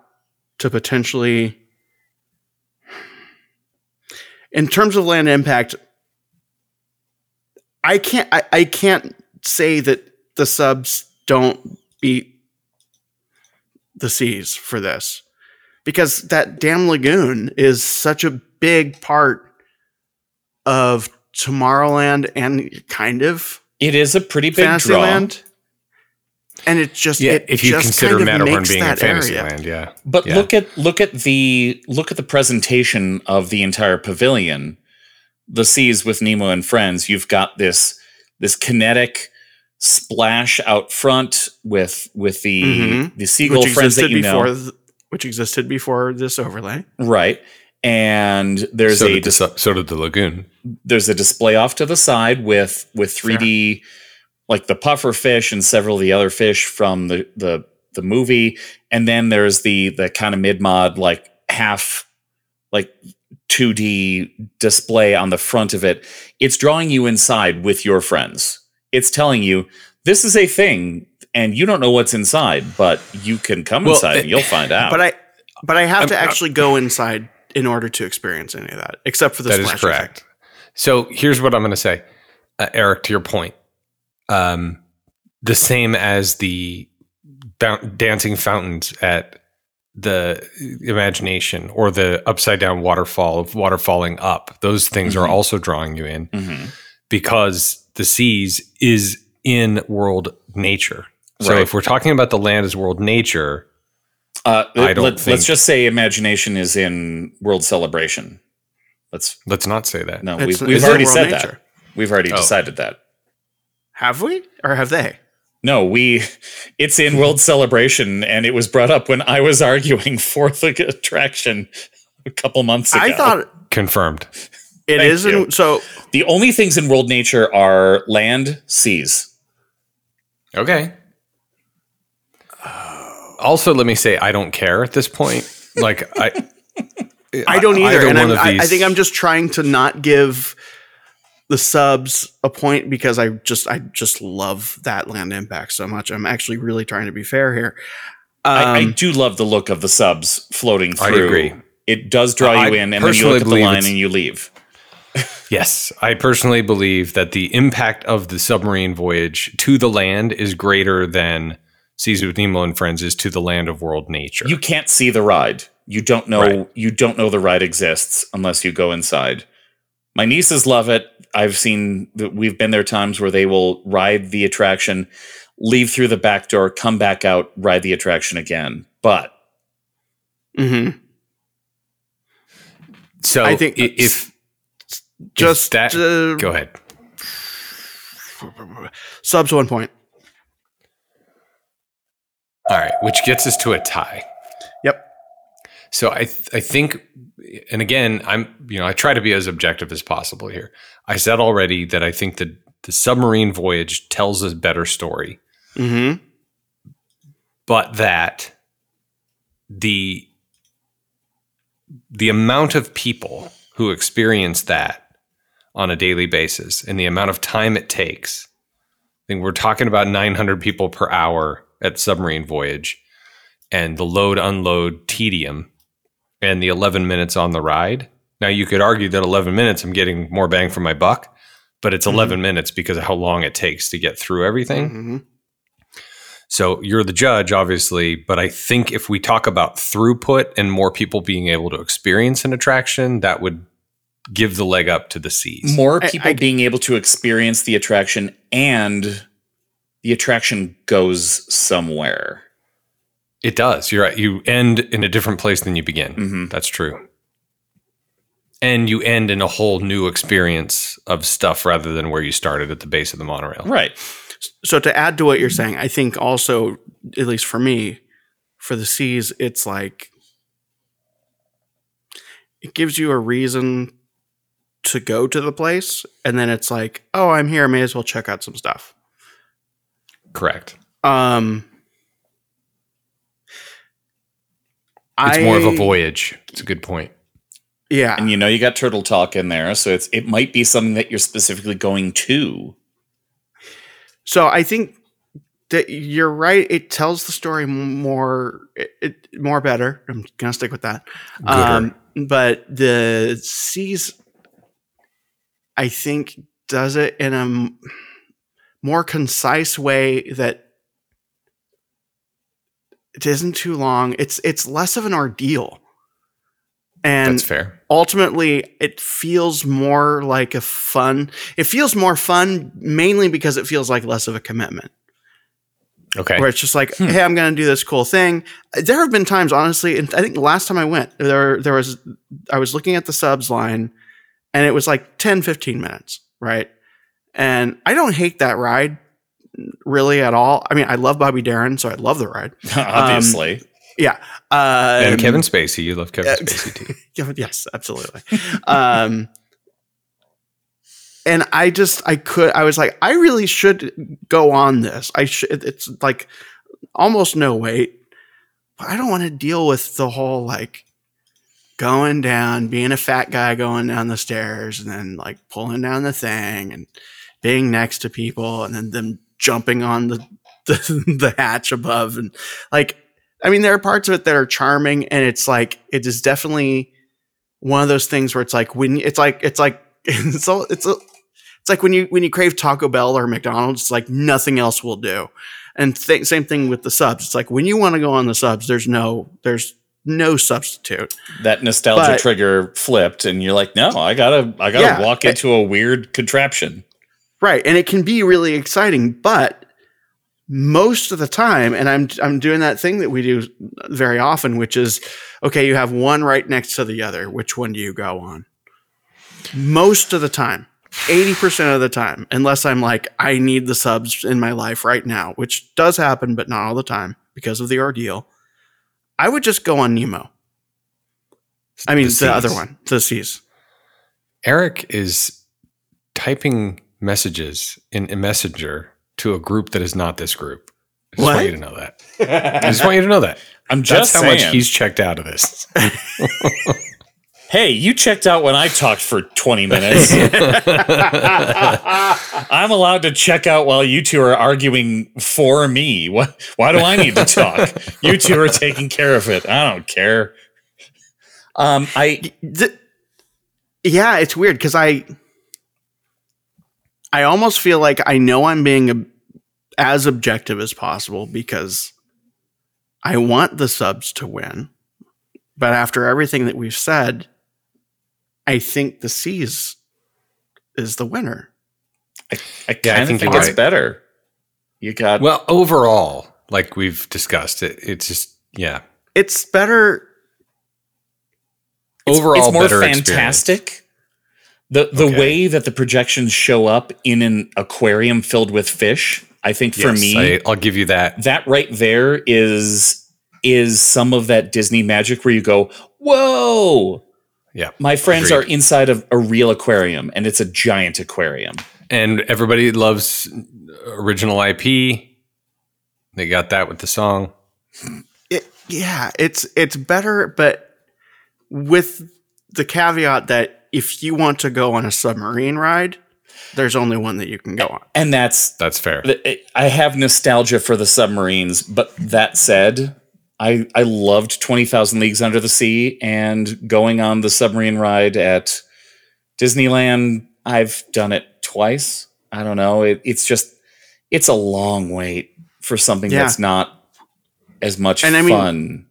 to potentially, in terms of land impact. I can't. I, I can't say that the subs don't beat the seas for this. because that damn lagoon is such a big part of Tomorrowland and kind of It is a pretty big draw. Fantasyland. And it just Yeah, it if you just consider kind of Matterhorn being in that area. Fantasyland, yeah. But Yeah. look at look at the look at the presentation of the entire pavilion. The seas with Nemo and friends. You've got this this kinetic splash out front with with the Mhm. the seagull which friends that you before know, th- which existed before this overlay. right? And there's so, a did the, dis- su- so did the lagoon. there's a display off to the side with with 3D like the puffer fish and several of the other fish from the the the movie and then there's the the kind of mid mod like half like 2D display on the front of it it's drawing you inside with your friends it's telling you this is a thing and you don't know what's inside but you can come Well, inside eh, and you'll find out But I but I have I'm- to I'm- actually go inside in order to experience any of that, except for the That is splash correct. effect. So here's what I'm going to say, uh, Eric. To your point, um, the same as the bou- dancing fountains at the imagination or the upside down waterfall of water falling up. Those things are Mhm. also drawing you in Mhm. because the seas is in world nature. So Right. if we're talking about the land as world nature, Uh, I don't let, think- us just say imagination is in world celebration. Let's let's not say that. no, It's- we've, we've already said nature. that. We've already Oh. decided that. Have we or have they? No, we it's in world celebration, and it was brought up when I was arguing for the attraction a couple months ago. I thought Confirmed. It Thank is in so the only things in world nature are land, seas. Okay. Also, let me say I don't care at this point. Like I, I don't either. either And I'm, of I, I think I'm just trying to not give the subs a point because I just I just love that land impact so much. I'm actually really trying to be fair here. I, I Um, do love the look of the subs floating I through. agree. It does draw I you in, and then you look at the line and you leave. Yes, I personally believe that the impact of the submarine voyage to the land is greater than Seas with Nemo and Friends is to the land of world nature. You can't see the ride. You don't know Right. you don't know the ride exists unless you go inside. My nieces love it. I've seen that we've been there times where they will ride the attraction, leave through the back door, come back out, ride the attraction again. But mhm. so I think i- if just that- uh, go ahead, subs one point. all right, which gets us to a tie. Yep. So I th- I think, and again, I'm you know I try to be as objective as possible here. I said already that I think that the submarine voyage tells a better story, hmm but that the the amount of people who experience that on a daily basis and the amount of time it takes. I think we're talking about 900 people per hour at submarine voyage and the load unload tedium and the 11 minutes on the ride. Now you could argue that 11 minutes I'm getting more bang for my buck, but it's 11 minutes because of how long it takes to get through everything. hmm So you're the judge, obviously, but I think if we talk about throughput and more people being able to experience an attraction, that would give the leg up to the seas. more people I- being able to experience the attraction and the attraction goes somewhere. It does. You're right. You end in a different place than you begin. Mhm. That's true. And you end in a whole new experience of stuff rather than where you started at the base of the monorail. Right. So to add to what you're saying, I think also, at least for me, for the seas, it's like it gives you a reason to go to the place, and then it's like, oh, I'm here, I may as well check out some stuff. Correct. Um, It's more of a voyage. It's a good point. Yeah, And you know you got turtle talk in there, so it's it might be something that you're specifically going to. So I think that you're right. It tells the story more, it, it more better. I'm gonna stick with that. Um, but the seas, I think, does it in a more concise way that it isn't too long. It's it's less of an ordeal. And That's fair. ultimately it feels more like a fun it feels more fun mainly because it feels like less of a commitment Okay. where it's just like Hmm. hey i'm gonna do this cool thing there have been times honestly and i think the last time i went there there was i was looking at the subs line and it was like 10 15 minutes right and i don't hate that ride really at all i mean i love bobby darin so i love the ride Obviously. yeah uh, and Kevin Spacey, you love Kevin Yeah. Spacey too. Yeah, yes, absolutely. um, and I just, I could, I was like, I really should go on this. I should, it's like almost no wait, but I don't want to deal with the whole like going down, being a fat guy going down the stairs and then like pulling down the thing and being next to people and then them jumping on the, the, the hatch above. And like, I mean, there are parts of it that are charming and it's like, it is definitely one of those things where it's like when it's like, it's like, it's all, it's a, it's like when you when you crave Taco Bell or McDonald's, it's like nothing else will do. And th- same thing with the subs. It's like when you want to go on the subs, there's no there's no substitute. that nostalgia But- trigger flipped, and you're like, no, I gotta, I gotta Yeah. walk into a weird contraption. Right. And it can be really exciting, but most of the time, and I'm I'm doing that thing that we do very often, which is okay, you have one right next to the other. Which one do you go on? Most of the time. 80% of the time, unless I'm like, I need the subs in my life right now, which does happen, but not all the time because of the ordeal. I would just go on Nemo. I mean, the, The other one, the Seas. Eric is typing messages in a messenger to a group that is not this group. I just What? want you to know that. I just want you to know that. I'm That's just how saying. much he's checked out of this. hey, you checked out when I talked for 20 minutes. I'm allowed to check out while you two are arguing for me. What? Why do I need to talk? you two are taking care of it. I don't care. Um, I Th- yeah, it's weird because I I almost feel like I know I'm being ob- as objective as possible because I want the subs to win. But after everything that we've said, I think the Seas is the winner. I Yeah, I think think, you're it's right. better. You got well, overall, like we've discussed, it, it's just yeah. It's better. it's, overall, it's more better experience. fantastic. The the Okay. way that the projections show up in an aquarium filled with fish, I think for Yes, me, I, I'll give you that. that right there is is some of that Disney magic where you go, "Whoa, Yeah, my friends Agreed. are inside of a real aquarium and it's a giant aquarium." and everybody loves original IP. They got that with the song. It, yeah, it's it's better, but with the caveat that if you want to go on a submarine ride, there's only one that you can go on. And that's That's fair. I have nostalgia for the submarines, but that said, I I loved 20,000 Leagues Under the Sea and going on the submarine ride at Disneyland, I've done it twice. I don't know. It, it's just it's a long wait for something Yeah. that's not as much And I mean- fun.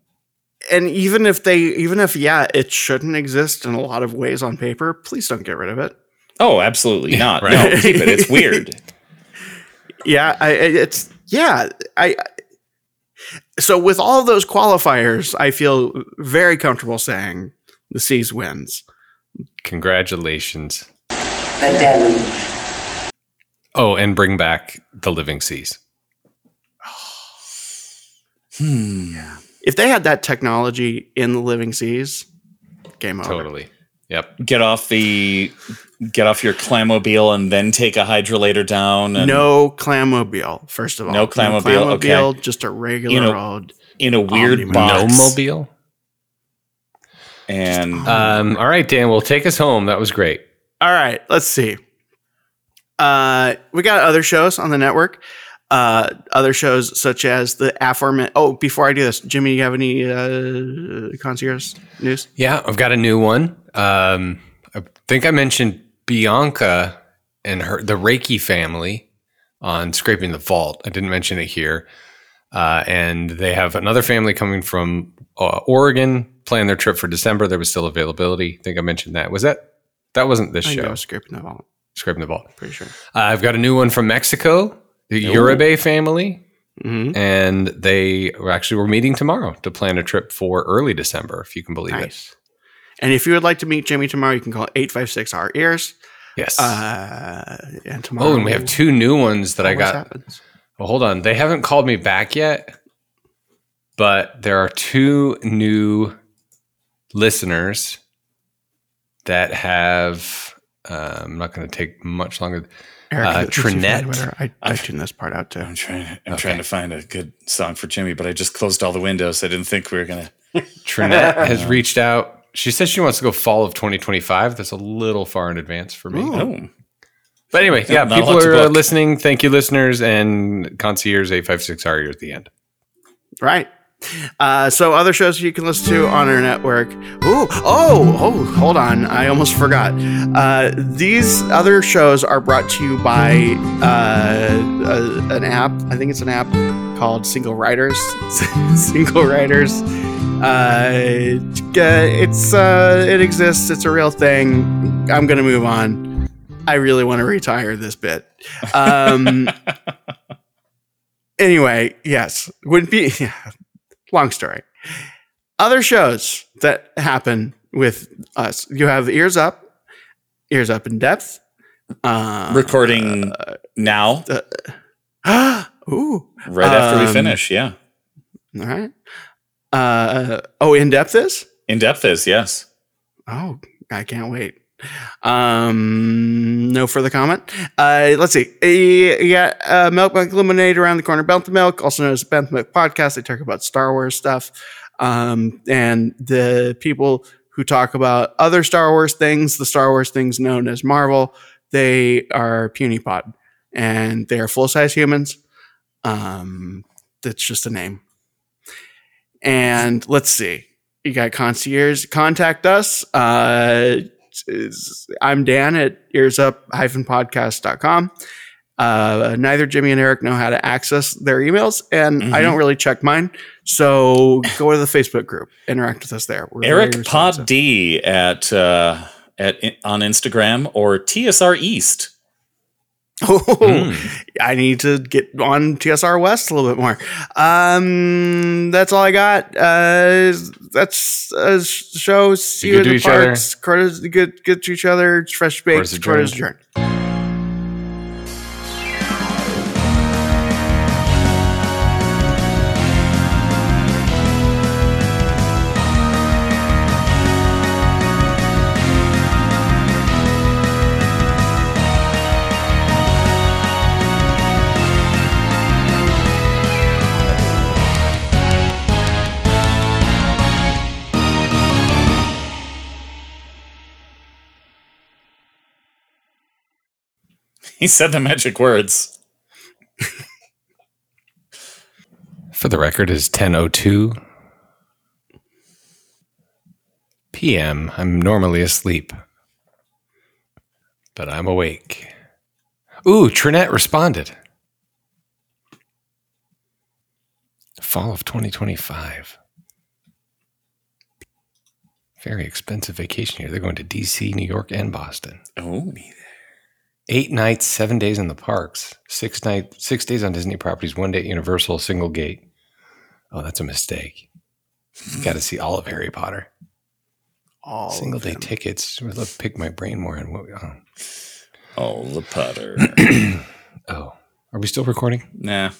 And even if they, even if yeah, it shouldn't exist in a lot of ways on paper, please don't get rid of it. oh, absolutely not. right. No, keep it. It's weird. Yeah, I, I- it's yeah, I. So with all those qualifiers, I feel very comfortable saying the Seas wins. Congratulations. The deluge. Oh, and bring back the Living Seas. Hmm. If they had that technology in the Living Seas, game over. Totally. Yep. Get off the get off your clamobile and then take a hydrolator down. And No clamobile, first of all. No clamobile, okay. just a regular You know, old. in a weird Omnibus. box. No mobile. And Um, all right, Dan. Well, take us home. That was great. All right, let's see. Uh, we got other shows on the network. Uh, other shows such as the aforementioned. Oh, before I do this, Jimmy, you have any uh, concierge news? Yeah, I've got a new one. Um, I think I mentioned Bianca and her the Reiki family on scraping the vault. I didn't mention it here. Uh, and they have another family coming from uh, Oregon, planning their trip for December. There was still availability. I think I mentioned that. Was that that wasn't this I show? know, scraping the vault. Scraping the vault. Pretty sure. Uh, I've got a new one from Mexico, the Ooh. Uribe family, hmm and they were actually were meeting tomorrow to plan a trip for early December, if you can believe it. And if you would like to meet Jimmy tomorrow, you can call 856 our ears. Yes. Uh, and tomorrow. oh, and we have two new ones that I got. Happens. Well, hold on. They haven't called me back yet, but there are two new listeners that have. Uh, I'm not going to take much longer. Eric, Uh, this is your Trinette. I, I tuned this part out too. I'm trying. I'm Okay. trying to find a good song for Jimmy, but I just closed all the windows. I didn't think we were gonna. Trinette has reached out. She says she wants to go fall of 2025. That's a little far in advance for me. Ooh. Oh, But anyway, Yeah, yeah, not people are uh, listening. Thank you, listeners, and concierge 856 are at the end. Right. Uh, so other shows you can listen to on our network. Ooh, oh, oh, hold on. I almost forgot. Uh, these other shows are brought to you by uh, a, an app. I think it's an app called Single Riders. Single Riders. Uh, it's uh, it exists. It's a real thing. I'm gonna move on. I really want to retire this bit. Um, anyway, yes, would be long story. Other shows that happen with us, you have ears up, ears up in depth. Uh, recording now, ooh, right after we um, finish. Yeah, all right. Uh, oh, in depth is. in depth is yes. Oh, I can't wait. Um, no further comment. Uh, let's see. Uh, got uh, Milk Milk Lemonade around the corner. The Milk, also known as the Bent Milk Podcast. They talk about Star Wars stuff. Um, and the people who talk about other Star Wars things, the Star Wars things known as Marvel, they are puny pod, and they are full size humans. Um, that's just a name. And let's see. You got concierge. Contact us. Uh, I'm Dan at earsup-podcast.com. Uh, neither Jimmy and Eric know how to access their emails, and I Mhm. don't really check mine. So go to the Facebook group, interact with us there. We're Eric. Pod D at uh, at on Instagram or TSR East. Oh, Hmm. I need to get on TSR West a little bit more. Um, that's all I got. Uh, that's a show. See you good in the each other. parks. Quarters, good, good to each other. Fresh baked. Quarters adjourned. He said the magic words. For the record, is 10:02 p.m. I'm normally asleep, but I'm awake. Ooh, Trinette responded. Fall of 2025. Very expensive vacation here. They're going to DC, New York, and Boston. Oh, Eight nights, seven days in the parks. Six night, six days on Disney properties, one day at Universal, single gate. Oh, that's a mistake. Got to see all of Harry Potter. All of Single day them. tickets. Let's pick my brain more. on what? Oh. oh, the Potter. oh, are we still recording? nah,